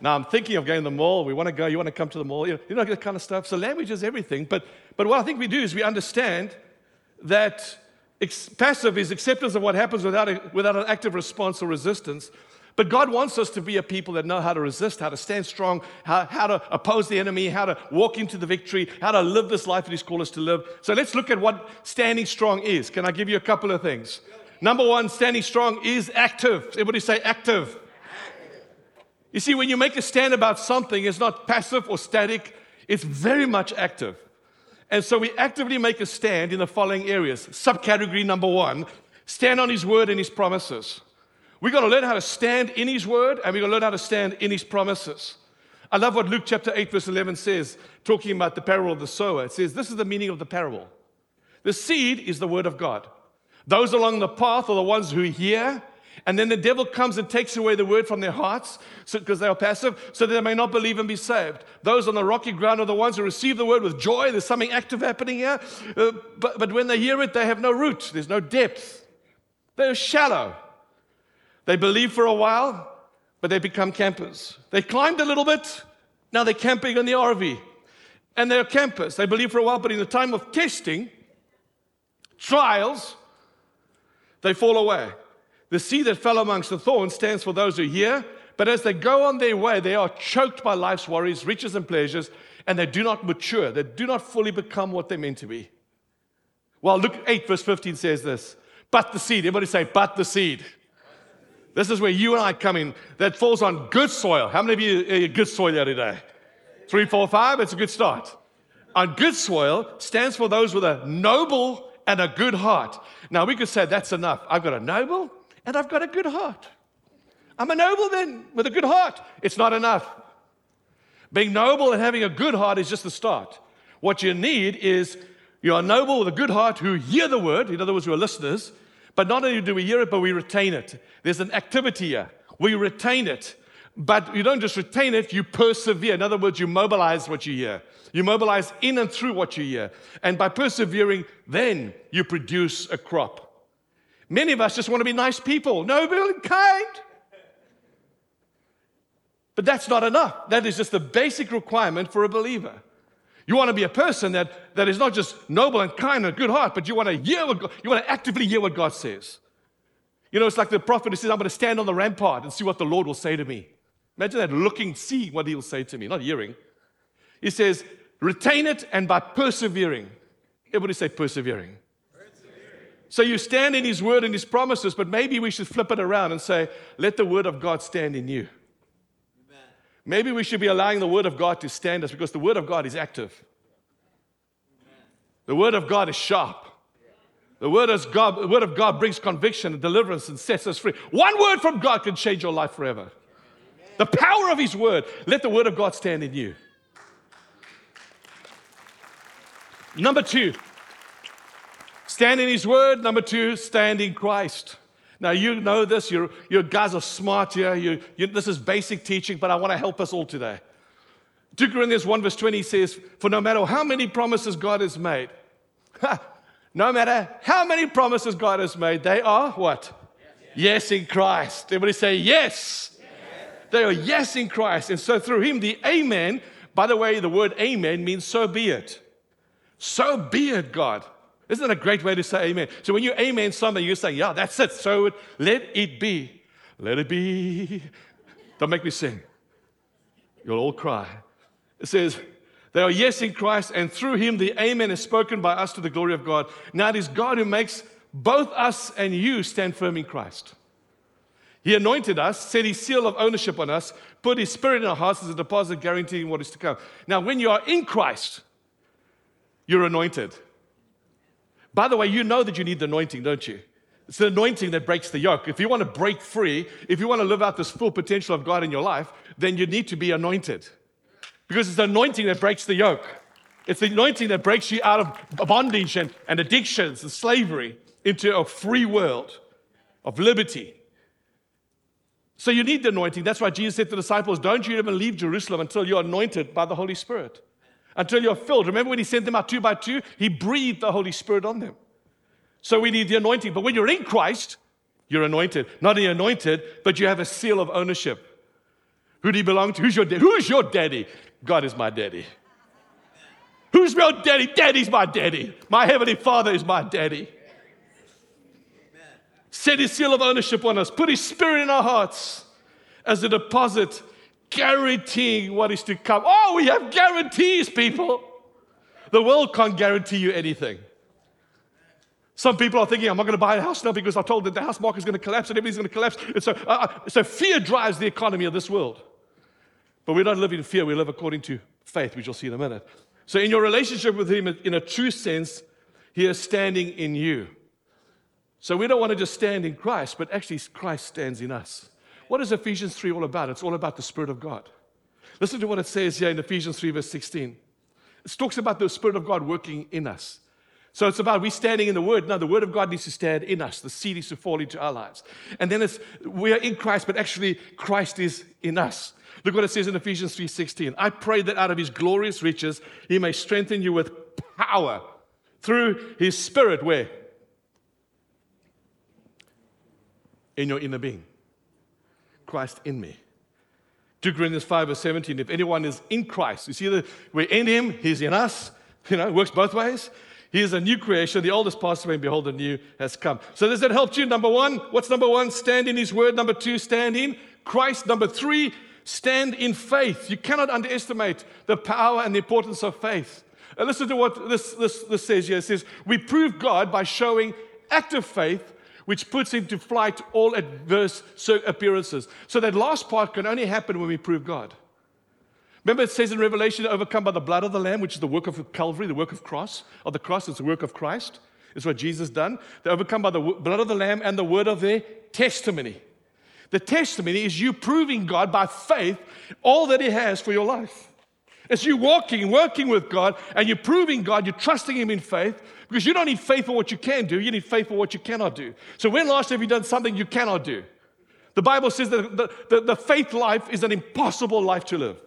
Now I'm thinking of going to the mall. We want to go. You want to come to the mall? You know, you know that kind of stuff. So language is everything. But, but what I think we do is we understand that ex- passive is acceptance of what happens without, a, without an active response or resistance. But God wants us to be a people that know how to resist, how to stand strong, how, how to oppose the enemy, how to walk into the victory, how to live this life that He's called us to live. So let's look at what standing strong is. Can I give you a couple of things? Number one, standing strong is active. Everybody say active. You see, when you make a stand about something, it's not passive or static, it's very much active. And so we actively make a stand in the following areas. Subcategory number one stand on His word and His promises. We've got to learn how to stand in His word and we've got to learn how to stand in His promises. I love what Luke chapter 8, verse 11 says, talking about the parable of the sower. It says, This is the meaning of the parable. The seed is the word of God. Those along the path are the ones who hear, and then the devil comes and takes away the word from their hearts because they are passive, so that they may not believe and be saved. Those on the rocky ground are the ones who receive the word with joy. There's something active happening here. Uh, but, but when they hear it, they have no root, there's no depth. They're shallow. They believe for a while, but they become campers. They climbed a little bit, now they're camping in the RV. And they're campers. They believe for a while, but in the time of testing, trials, they fall away. The seed that fell amongst the thorns stands for those who hear, but as they go on their way, they are choked by life's worries, riches, and pleasures, and they do not mature. They do not fully become what they're meant to be. Well, Luke 8, verse 15 says this But the seed, everybody say, but the seed. This is where you and I come in. That falls on good soil. How many of you are good soil the other day? Three, four, five. It's a good start. On good soil stands for those with a noble and a good heart. Now we could say that's enough. I've got a noble and I've got a good heart. I'm a noble then with a good heart. It's not enough. Being noble and having a good heart is just the start. What you need is you're noble with a good heart who hear the word, in other words, who are listeners, but not only do we hear it, but we retain it. There's an activity here. We retain it. But you don't just retain it, you persevere. In other words, you mobilize what you hear. You mobilize in and through what you hear. And by persevering, then you produce a crop. Many of us just want to be nice people, noble and kind. But that's not enough. That is just the basic requirement for a believer. You want to be a person that, that is not just noble and kind and a good heart, but you want to hear what God, you want to actively hear what God says. You know, it's like the prophet who says, I'm going to stand on the rampart and see what the Lord will say to me. Imagine that looking, see what he'll say to me, not hearing. He says, retain it and by persevering. Everybody say persevering. So you stand in his word and his promises, but maybe we should flip it around and say, let the word of God stand in you. Maybe we should be allowing the Word of God to stand us because the Word of God is active. The Word of God is sharp. The word, of God, the word of God brings conviction and deliverance and sets us free. One word from God can change your life forever. The power of His Word. Let the Word of God stand in you. Number two, stand in His Word. Number two, stand in Christ. Now, you know this, you guys are smart here. You, you, this is basic teaching, but I want to help us all today. 2 Corinthians 1, verse 20 says, For no matter how many promises God has made, no matter how many promises God has made, they are what? Yes, yes in Christ. Everybody say yes. yes. They are yes in Christ. And so through Him, the Amen, by the way, the word Amen means so be it. So be it, God. Isn't that a great way to say amen? So when you amen something, you say, yeah, that's it. So it, let it be. Let it be. Don't make me sing. You'll all cry. It says, they are yes in Christ, and through him the amen is spoken by us to the glory of God. Now it is God who makes both us and you stand firm in Christ. He anointed us, set his seal of ownership on us, put his spirit in our hearts as a deposit guaranteeing what is to come. Now, when you are in Christ, you're anointed. By the way, you know that you need the anointing, don't you? It's the anointing that breaks the yoke. If you want to break free, if you want to live out this full potential of God in your life, then you need to be anointed. Because it's the anointing that breaks the yoke. It's the anointing that breaks you out of bondage and, and addictions and slavery into a free world of liberty. So you need the anointing. That's why Jesus said to the disciples, Don't you even leave Jerusalem until you're anointed by the Holy Spirit until you're filled. Remember when he sent them out two by two? He breathed the Holy Spirit on them. So we need the anointing. But when you're in Christ, you're anointed. Not only anointed, but you have a seal of ownership. Who do you belong to? Who's your, da- Who's your daddy? God is my daddy. Who's your daddy? Daddy's my daddy. My heavenly father is my daddy. Set his seal of ownership on us. Put his spirit in our hearts. as a deposit, guaranteeing what is to come. Oh, we have guarantees, people. The world can't guarantee you anything. Some people are thinking, I'm not going to buy a house now because I told that the house market is going to collapse and everything's going to collapse. And so, uh, uh, so fear drives the economy of this world. But we don't live in fear, we live according to faith, which you'll see in a minute. So, in your relationship with Him, in a true sense, He is standing in you. So, we don't want to just stand in Christ, but actually, Christ stands in us. What is Ephesians 3 all about? It's all about the Spirit of God. Listen to what it says here in Ephesians 3, verse 16. It talks about the Spirit of God working in us. So it's about we standing in the Word. Now, the Word of God needs to stand in us. The seed needs to fall into our lives. And then it's we are in Christ, but actually Christ is in us. Look what it says in Ephesians 3:16. I pray that out of his glorious riches he may strengthen you with power through his spirit where? In your inner being. Christ in me. 2 Corinthians 5 verse 17. If anyone is in Christ, you see that we're in him, he's in us. You know, works both ways. He is a new creation. The old has passed away, and behold, the new has come. So, does that help you? Number one, what's number one? Stand in His word. Number two, stand in Christ. Number three, stand in faith. You cannot underestimate the power and the importance of faith. Uh, listen to what this, this, this says here. It says, We prove God by showing active faith, which puts into flight all adverse appearances. So, that last part can only happen when we prove God. Remember, it says in Revelation, overcome by the blood of the Lamb, which is the work of Calvary, the work of cross, of the cross, it's the work of Christ. It's what Jesus done. They overcome by the blood of the Lamb and the word of their testimony. The testimony is you proving God by faith all that He has for your life. It's you walking, working with God, and you're proving God, you're trusting Him in faith, because you don't need faith for what you can do, you need faith for what you cannot do. So, when last have you done something you cannot do? The Bible says that the, the, the faith life is an impossible life to live.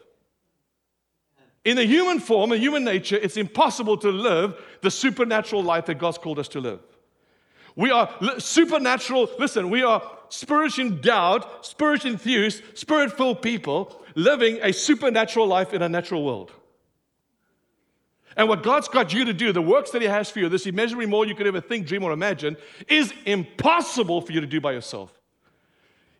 In the human form, in human nature, it's impossible to live the supernatural life that God's called us to live. We are supernatural, listen, we are spirit doubt, spirit infused, spirit filled people living a supernatural life in a natural world. And what God's got you to do, the works that He has for you, this immeasurably more you could ever think, dream, or imagine, is impossible for you to do by yourself.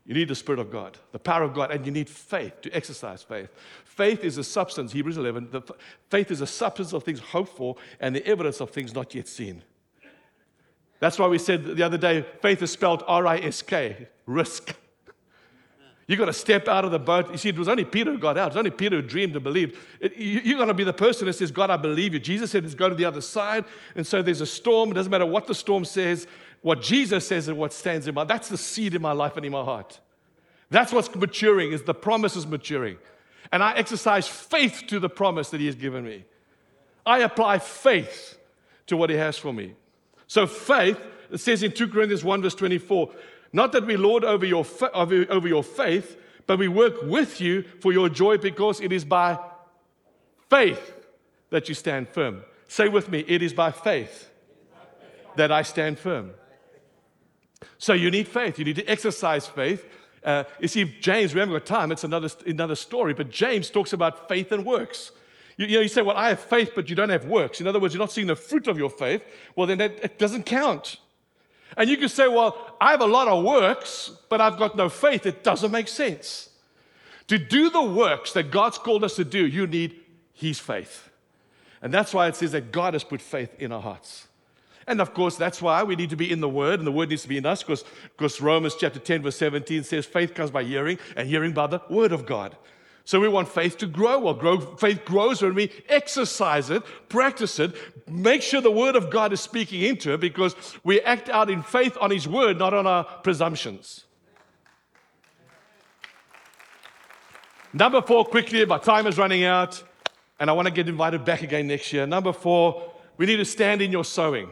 You need the Spirit of God, the power of God, and you need faith to exercise faith. Faith is a substance, Hebrews 11, the, faith is a substance of things hoped for and the evidence of things not yet seen. That's why we said the other day, faith is spelled R I S K, risk. You got to step out of the boat. You see, it was only Peter who got out. It was only Peter who dreamed and believed. It, you, you got to be the person that says, God, I believe you. Jesus said, let's go to the other side. And so there's a storm. It doesn't matter what the storm says. What Jesus says and what stands in my that's the seed in my life and in my heart. That's what's maturing, is the promise is maturing. And I exercise faith to the promise that He has given me. I apply faith to what He has for me. So faith, it says in 2 Corinthians 1, verse 24, not that we lord over your, over your faith, but we work with you for your joy because it is by faith that you stand firm. Say with me, it is by faith that I stand firm. So you need faith. You need to exercise faith. Uh, you see, James, we haven't got time, it's another, another story, but James talks about faith and works. You, you, know, you say, Well, I have faith, but you don't have works. In other words, you're not seeing the fruit of your faith. Well, then that, it doesn't count. And you can say, Well, I have a lot of works, but I've got no faith. It doesn't make sense. To do the works that God's called us to do, you need His faith. And that's why it says that God has put faith in our hearts. And of course, that's why we need to be in the Word, and the Word needs to be in us, because, because Romans chapter 10, verse 17 says, faith comes by hearing, and hearing by the Word of God. So we want faith to grow. Well, grow, faith grows when we exercise it, practice it, make sure the Word of God is speaking into it, because we act out in faith on His Word, not on our presumptions. Number four, quickly, my time is running out, and I want to get invited back again next year. Number four, we need to stand in your sowing.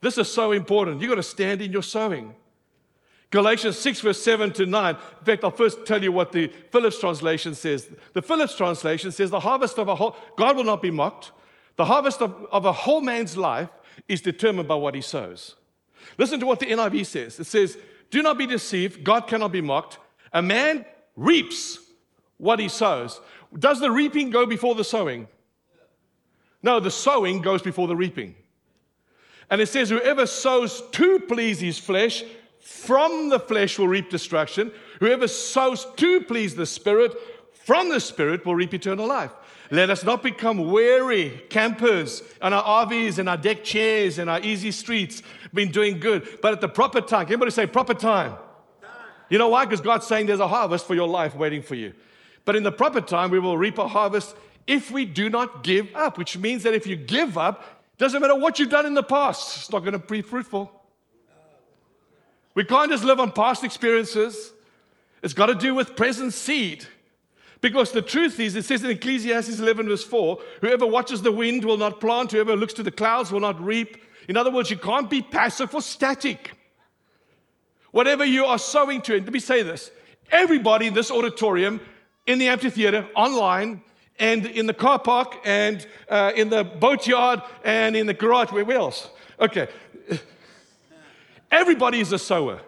This is so important. You've got to stand in your sowing. Galatians 6, verse 7 to 9. In fact, I'll first tell you what the Phillips translation says. The Phillips translation says, The harvest of a whole, God will not be mocked. The harvest of, of a whole man's life is determined by what he sows. Listen to what the NIV says. It says, Do not be deceived. God cannot be mocked. A man reaps what he sows. Does the reaping go before the sowing? No, the sowing goes before the reaping. And it says, Whoever sows to please his flesh, from the flesh will reap destruction. Whoever sows to please the Spirit from the Spirit will reap eternal life. Let us not become weary campers on our RVs and our deck chairs and our easy streets, been doing good. But at the proper time, everybody say proper time. You know why? Because God's saying there's a harvest for your life waiting for you. But in the proper time, we will reap a harvest if we do not give up, which means that if you give up, doesn't matter what you've done in the past, it's not going to be fruitful. We can't just live on past experiences. It's got to do with present seed. Because the truth is, it says in Ecclesiastes 11, verse 4 whoever watches the wind will not plant, whoever looks to the clouds will not reap. In other words, you can't be passive or static. Whatever you are sowing to, and let me say this everybody in this auditorium, in the amphitheater, online, and in the car park, and uh, in the boatyard, and in the garage, where else? Okay. Everybody is a sower.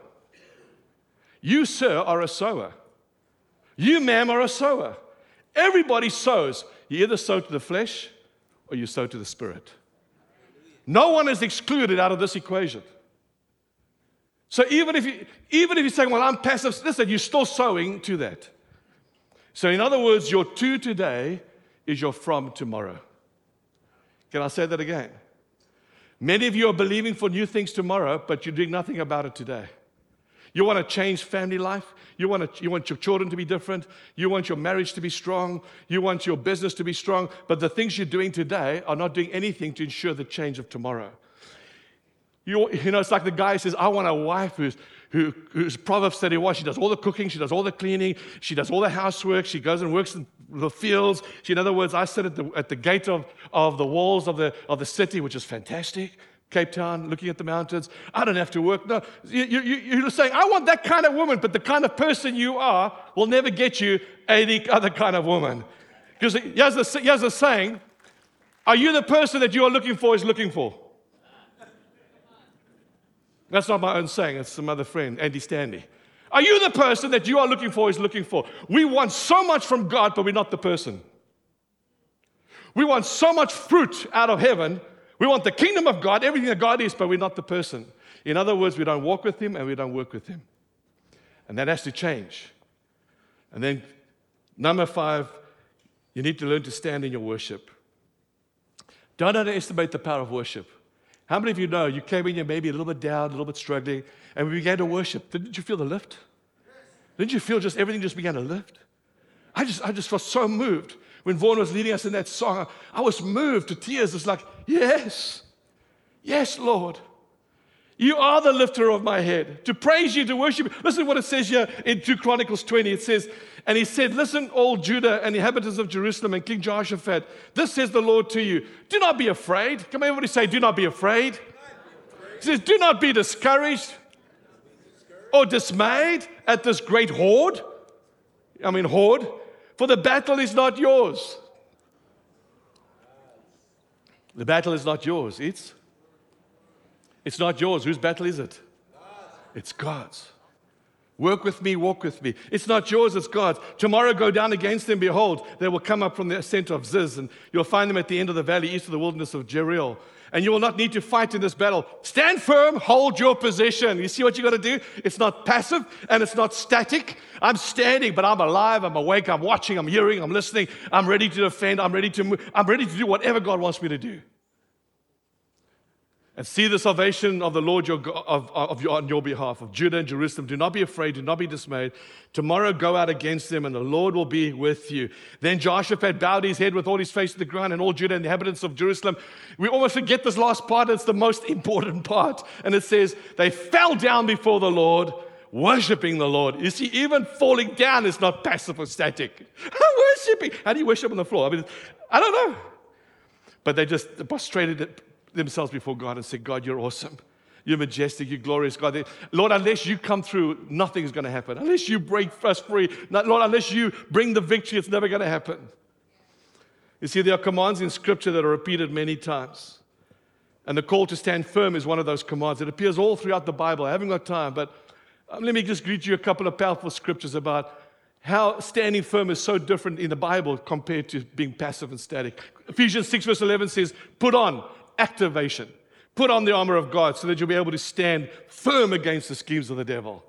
You, sir, are a sower. You, ma'am, are a sower. Everybody sows. You either sow to the flesh or you sow to the spirit. No one is excluded out of this equation. So even if you even if you're saying, well, I'm passive, listen, you're still sowing to that. So in other words, your to today is your from tomorrow. Can I say that again? Many of you are believing for new things tomorrow, but you're doing nothing about it today. You want to change family life. You want, to, you want your children to be different. You want your marriage to be strong. You want your business to be strong. But the things you're doing today are not doing anything to ensure the change of tomorrow. You, you know, it's like the guy says, I want a wife who's, who, who's Proverbs 31. She does all the cooking, she does all the cleaning, she does all the housework, she goes and works in the fields. She, in other words, I sit at the, at the gate of, of the walls of the, of the city, which is fantastic. Cape Town, looking at the mountains. I don't have to work. No, you, you, you're saying, I want that kind of woman, but the kind of person you are will never get you any other kind of woman. Because here's the, here's the saying Are you the person that you are looking for is looking for? That's not my own saying, it's some other friend, Andy Stanley. Are you the person that you are looking for is looking for? We want so much from God, but we're not the person. We want so much fruit out of heaven. We want the kingdom of God, everything that God is, but we're not the person. In other words, we don't walk with Him and we don't work with Him. And that has to change. And then, number five, you need to learn to stand in your worship. Don't underestimate the power of worship. How many of you know you came in here maybe a little bit down, a little bit struggling, and we began to worship? Didn't you feel the lift? Didn't you feel just everything just began to lift? I just, I just felt so moved when Vaughn was leading us in that song. I was moved to tears. It's like, yes, yes, Lord. You are the lifter of my head. To praise you, to worship you. Listen to what it says here in 2 Chronicles 20. It says, And he said, Listen, all Judah and inhabitants of Jerusalem and King Jehoshaphat, this says the Lord to you. Do not be afraid. Come on, everybody say, Do not be afraid. He says, Do not be discouraged or dismayed at this great horde. I mean, horde. For the battle is not yours. The battle is not yours. It's it's not yours. Whose battle is it? It's God's. Work with me, walk with me. It's not yours, it's God's. Tomorrow go down against them. Behold, they will come up from the center of Ziz, and you'll find them at the end of the valley, east of the wilderness of Jeruel. And you will not need to fight in this battle. Stand firm, hold your position. You see what you got to do? It's not passive and it's not static. I'm standing, but I'm alive, I'm awake, I'm watching, I'm hearing, I'm listening, I'm ready to defend, I'm ready to move, I'm ready to do whatever God wants me to do and see the salvation of the Lord your, of, of your, on your behalf, of Judah and Jerusalem. Do not be afraid, do not be dismayed. Tomorrow go out against them, and the Lord will be with you. Then Jehoshaphat bowed his head with all his face to the ground, and all Judah and the inhabitants of Jerusalem. We almost forget this last part, it's the most important part. And it says, They fell down before the Lord, worshiping the Lord. You see, even falling down is not passive or static. worshiping. How do you worship on the floor? I mean, I don't know. But they just prostrated themselves before God and say, God, you're awesome. You're majestic. You're glorious, God. Lord, unless you come through, nothing is going to happen. Unless you break us free, Lord, unless you bring the victory, it's never going to happen. You see, there are commands in Scripture that are repeated many times. And the call to stand firm is one of those commands. It appears all throughout the Bible. I haven't got time, but um, let me just read you a couple of powerful scriptures about how standing firm is so different in the Bible compared to being passive and static. Ephesians 6, verse 11 says, Put on activation. Put on the armor of God so that you'll be able to stand firm against the schemes of the devil.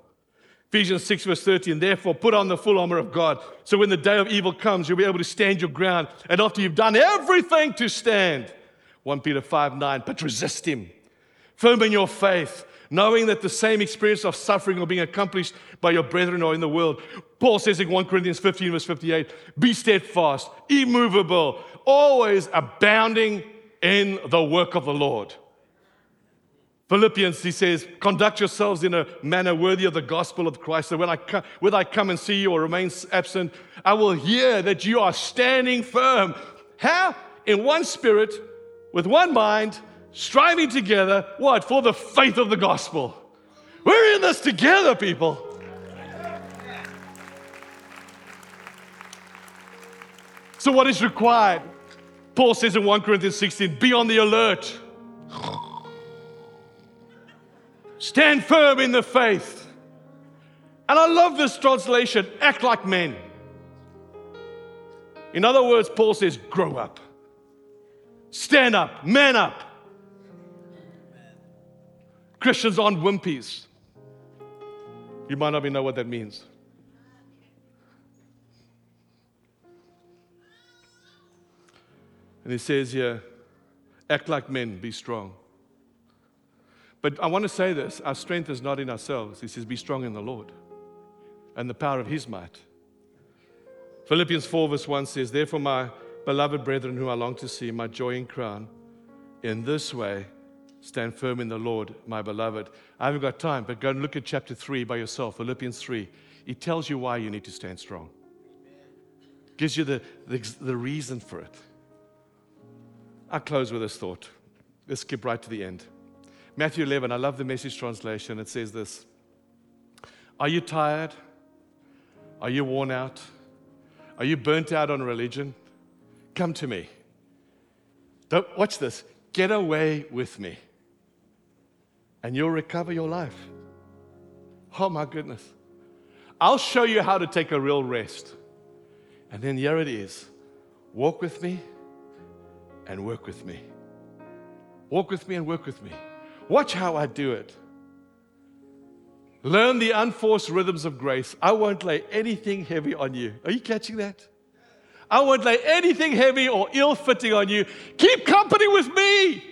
Ephesians 6, verse 13, therefore put on the full armor of God. So when the day of evil comes, you'll be able to stand your ground. And after you've done everything to stand, 1 Peter 5, 9, but resist him. Firm in your faith, knowing that the same experience of suffering are being accomplished by your brethren or in the world. Paul says in 1 Corinthians 15, verse 58, be steadfast, immovable, always abounding in the work of the Lord. Philippians, he says, conduct yourselves in a manner worthy of the gospel of Christ. So when I come, whether I come and see you or remain absent, I will hear that you are standing firm. How? In one spirit, with one mind, striving together, what? For the faith of the gospel. We're in this together, people. So, what is required? Paul says in 1 Corinthians 16, be on the alert. Stand firm in the faith. And I love this translation act like men. In other words, Paul says, grow up, stand up, man up. Christians aren't wimpies. You might not even know what that means. And he says here, act like men, be strong. But I want to say this our strength is not in ourselves. He says, Be strong in the Lord and the power of his might. Philippians 4, verse 1 says, Therefore, my beloved brethren, whom I long to see, my joy and crown, in this way stand firm in the Lord, my beloved. I haven't got time, but go and look at chapter 3 by yourself, Philippians 3. It tells you why you need to stand strong, gives you the, the, the reason for it. I'll close with this thought. Let's skip right to the end. Matthew 11, I love the message translation. It says this Are you tired? Are you worn out? Are you burnt out on religion? Come to me. Don't, watch this. Get away with me, and you'll recover your life. Oh my goodness. I'll show you how to take a real rest. And then here it is walk with me and work with me. Walk with me and work with me. Watch how I do it. Learn the unforced rhythms of grace. I won't lay anything heavy on you. Are you catching that? I won't lay anything heavy or ill fitting on you. Keep company with me,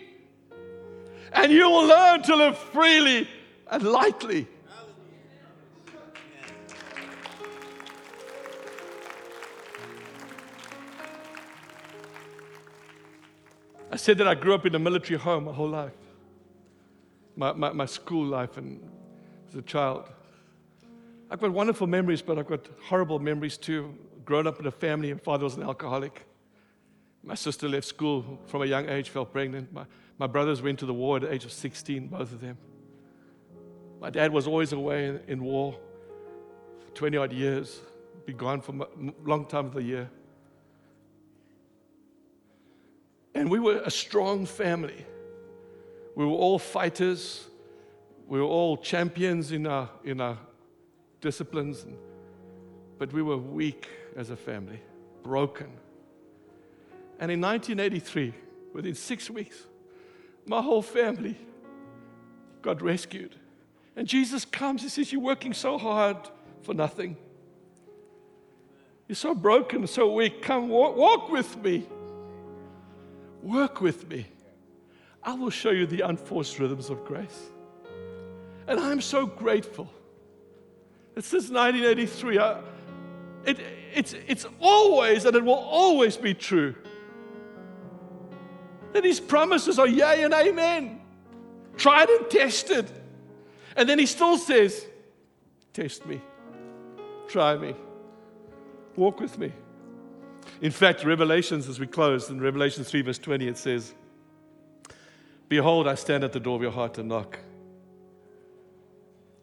and you will learn to live freely and lightly. I said that I grew up in a military home my whole life, my, my, my school life, and as a child. I've got wonderful memories, but I've got horrible memories too. Grown up in a family, my father was an alcoholic. My sister left school from a young age, fell pregnant. My, my brothers went to the war at the age of 16, both of them. My dad was always away in, in war for 20 odd years, be gone for a long time of the year. And we were a strong family. We were all fighters. We were all champions in our, in our disciplines. But we were weak as a family, broken. And in 1983, within six weeks, my whole family got rescued. And Jesus comes, He says, You're working so hard for nothing. You're so broken, so weak. Come walk, walk with me. Work with me. I will show you the unforced rhythms of grace. And I'm so grateful. that since 1983, I, uh, it, it's, it's always and it will always be true that His promises are yea and amen, tried and tested. And then He still says, Test me, try me, walk with me. In fact, Revelations, as we close, in Revelation 3, verse 20, it says, Behold, I stand at the door of your heart and knock.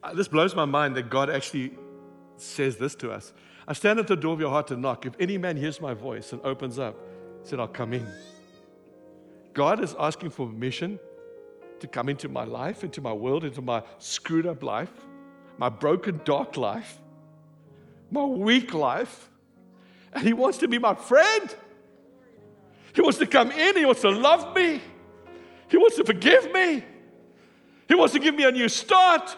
Uh, This blows my mind that God actually says this to us. I stand at the door of your heart and knock. If any man hears my voice and opens up, he said, I'll come in. God is asking for permission to come into my life, into my world, into my screwed up life, my broken, dark life, my weak life. And He wants to be my friend. He wants to come in, He wants to love me. He wants to forgive me. He wants to give me a new start.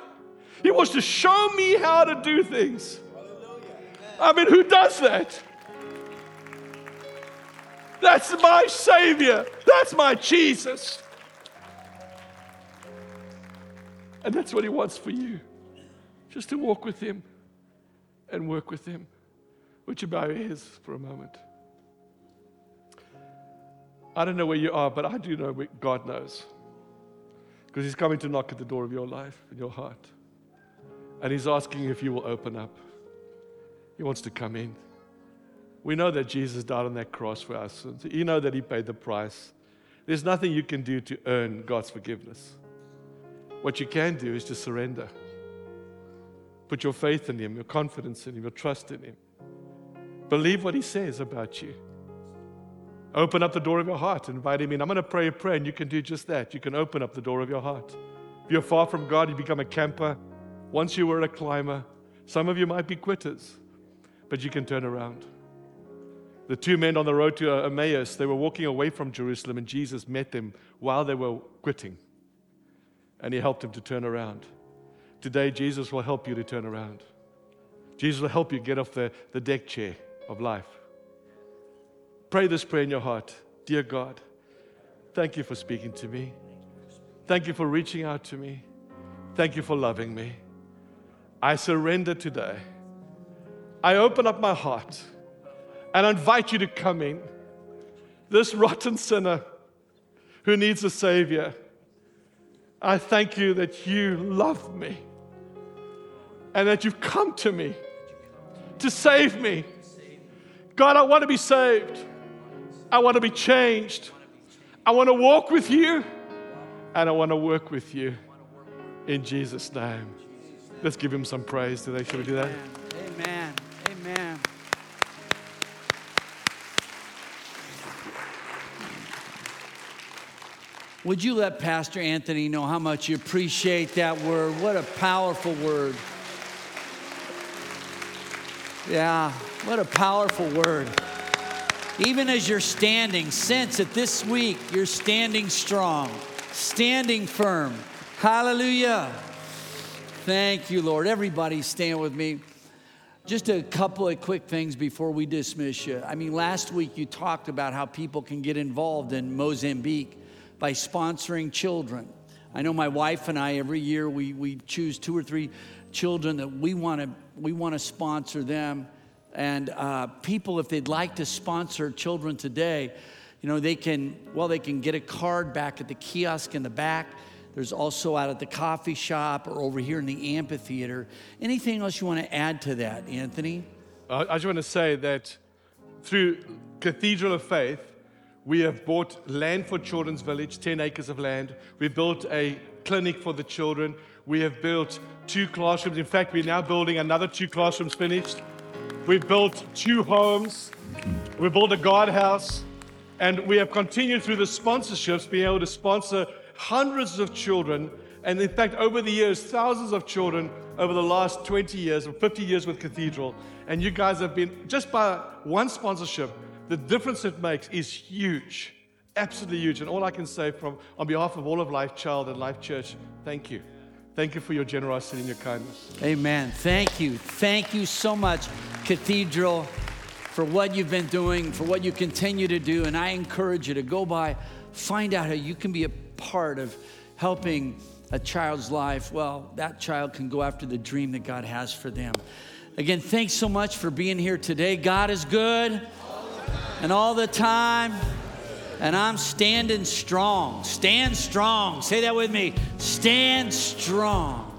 He wants to show me how to do things. I mean, who does that? That's my Savior. That's my Jesus. And that's what He wants for you just to walk with Him and work with Him. Would you bow your heads for a moment? I don't know where you are, but I do know God knows. Because He's coming to knock at the door of your life and your heart. And He's asking if you will open up. He wants to come in. We know that Jesus died on that cross for our sins. You know that He paid the price. There's nothing you can do to earn God's forgiveness. What you can do is to surrender. Put your faith in Him, your confidence in Him, your trust in Him. Believe what He says about you. Open up the door of your heart, invite Him in. I'm going to pray a prayer, and you can do just that. You can open up the door of your heart. If you're far from God, you become a camper. Once you were a climber, some of you might be quitters, but you can turn around. The two men on the road to Emmaus, they were walking away from Jerusalem, and Jesus met them while they were quitting. And He helped them to turn around. Today, Jesus will help you to turn around. Jesus will help you get off the, the deck chair of life. Pray this prayer in your heart Dear God, thank you for speaking to me. Thank you for reaching out to me. Thank you for loving me. I surrender today. I open up my heart and invite you to come in. This rotten sinner who needs a Savior, I thank you that you love me and that you've come to me to save me. God, I want to be saved. I want to be changed. I want to walk with you and I want to work with you in Jesus' name. Let's give him some praise today. Shall we do that? Amen. Amen. Would you let Pastor Anthony know how much you appreciate that word? What a powerful word. Yeah, what a powerful word. Even as you're standing, sense that this week you're standing strong, standing firm. Hallelujah. Thank you, Lord. Everybody stand with me. Just a couple of quick things before we dismiss you. I mean, last week you talked about how people can get involved in Mozambique by sponsoring children. I know my wife and I, every year, we, we choose two or three children that we want to we want to sponsor them. And uh, people, if they'd like to sponsor children today, you know, they can, well, they can get a card back at the kiosk in the back. There's also out at the coffee shop or over here in the amphitheater. Anything else you want to add to that, Anthony? I I just want to say that through Cathedral of Faith, we have bought land for Children's Village, 10 acres of land. We built a clinic for the children. We have built two classrooms. In fact, we're now building another two classrooms finished. We've built two homes. We've built a guardhouse. And we have continued through the sponsorships, being able to sponsor hundreds of children. And in fact, over the years, thousands of children over the last 20 years or 50 years with Cathedral. And you guys have been, just by one sponsorship, the difference it makes is huge. Absolutely huge. And all I can say from on behalf of all of Life Child and Life Church, thank you. Thank you for your generosity and your kindness. Amen. Thank you. Thank you so much, Cathedral, for what you've been doing, for what you continue to do. And I encourage you to go by, find out how you can be a part of helping a child's life. Well, that child can go after the dream that God has for them. Again, thanks so much for being here today. God is good and all the time. And I'm standing strong. Stand strong. Say that with me. Stand strong.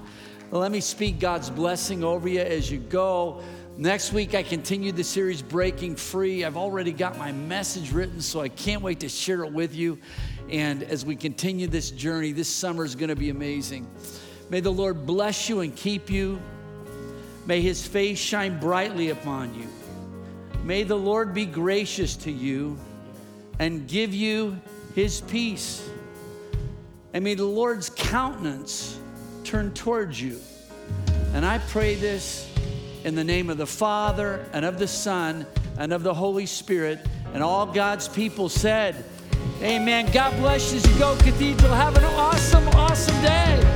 Let me speak God's blessing over you as you go. Next week, I continue the series Breaking Free. I've already got my message written, so I can't wait to share it with you. And as we continue this journey, this summer is going to be amazing. May the Lord bless you and keep you. May his face shine brightly upon you. May the Lord be gracious to you and give you his peace. And may the Lord's countenance turn towards you. And I pray this in the name of the Father and of the Son and of the Holy Spirit. And all God's people said, Amen. God bless you as you go, Cathedral. Have an awesome, awesome day.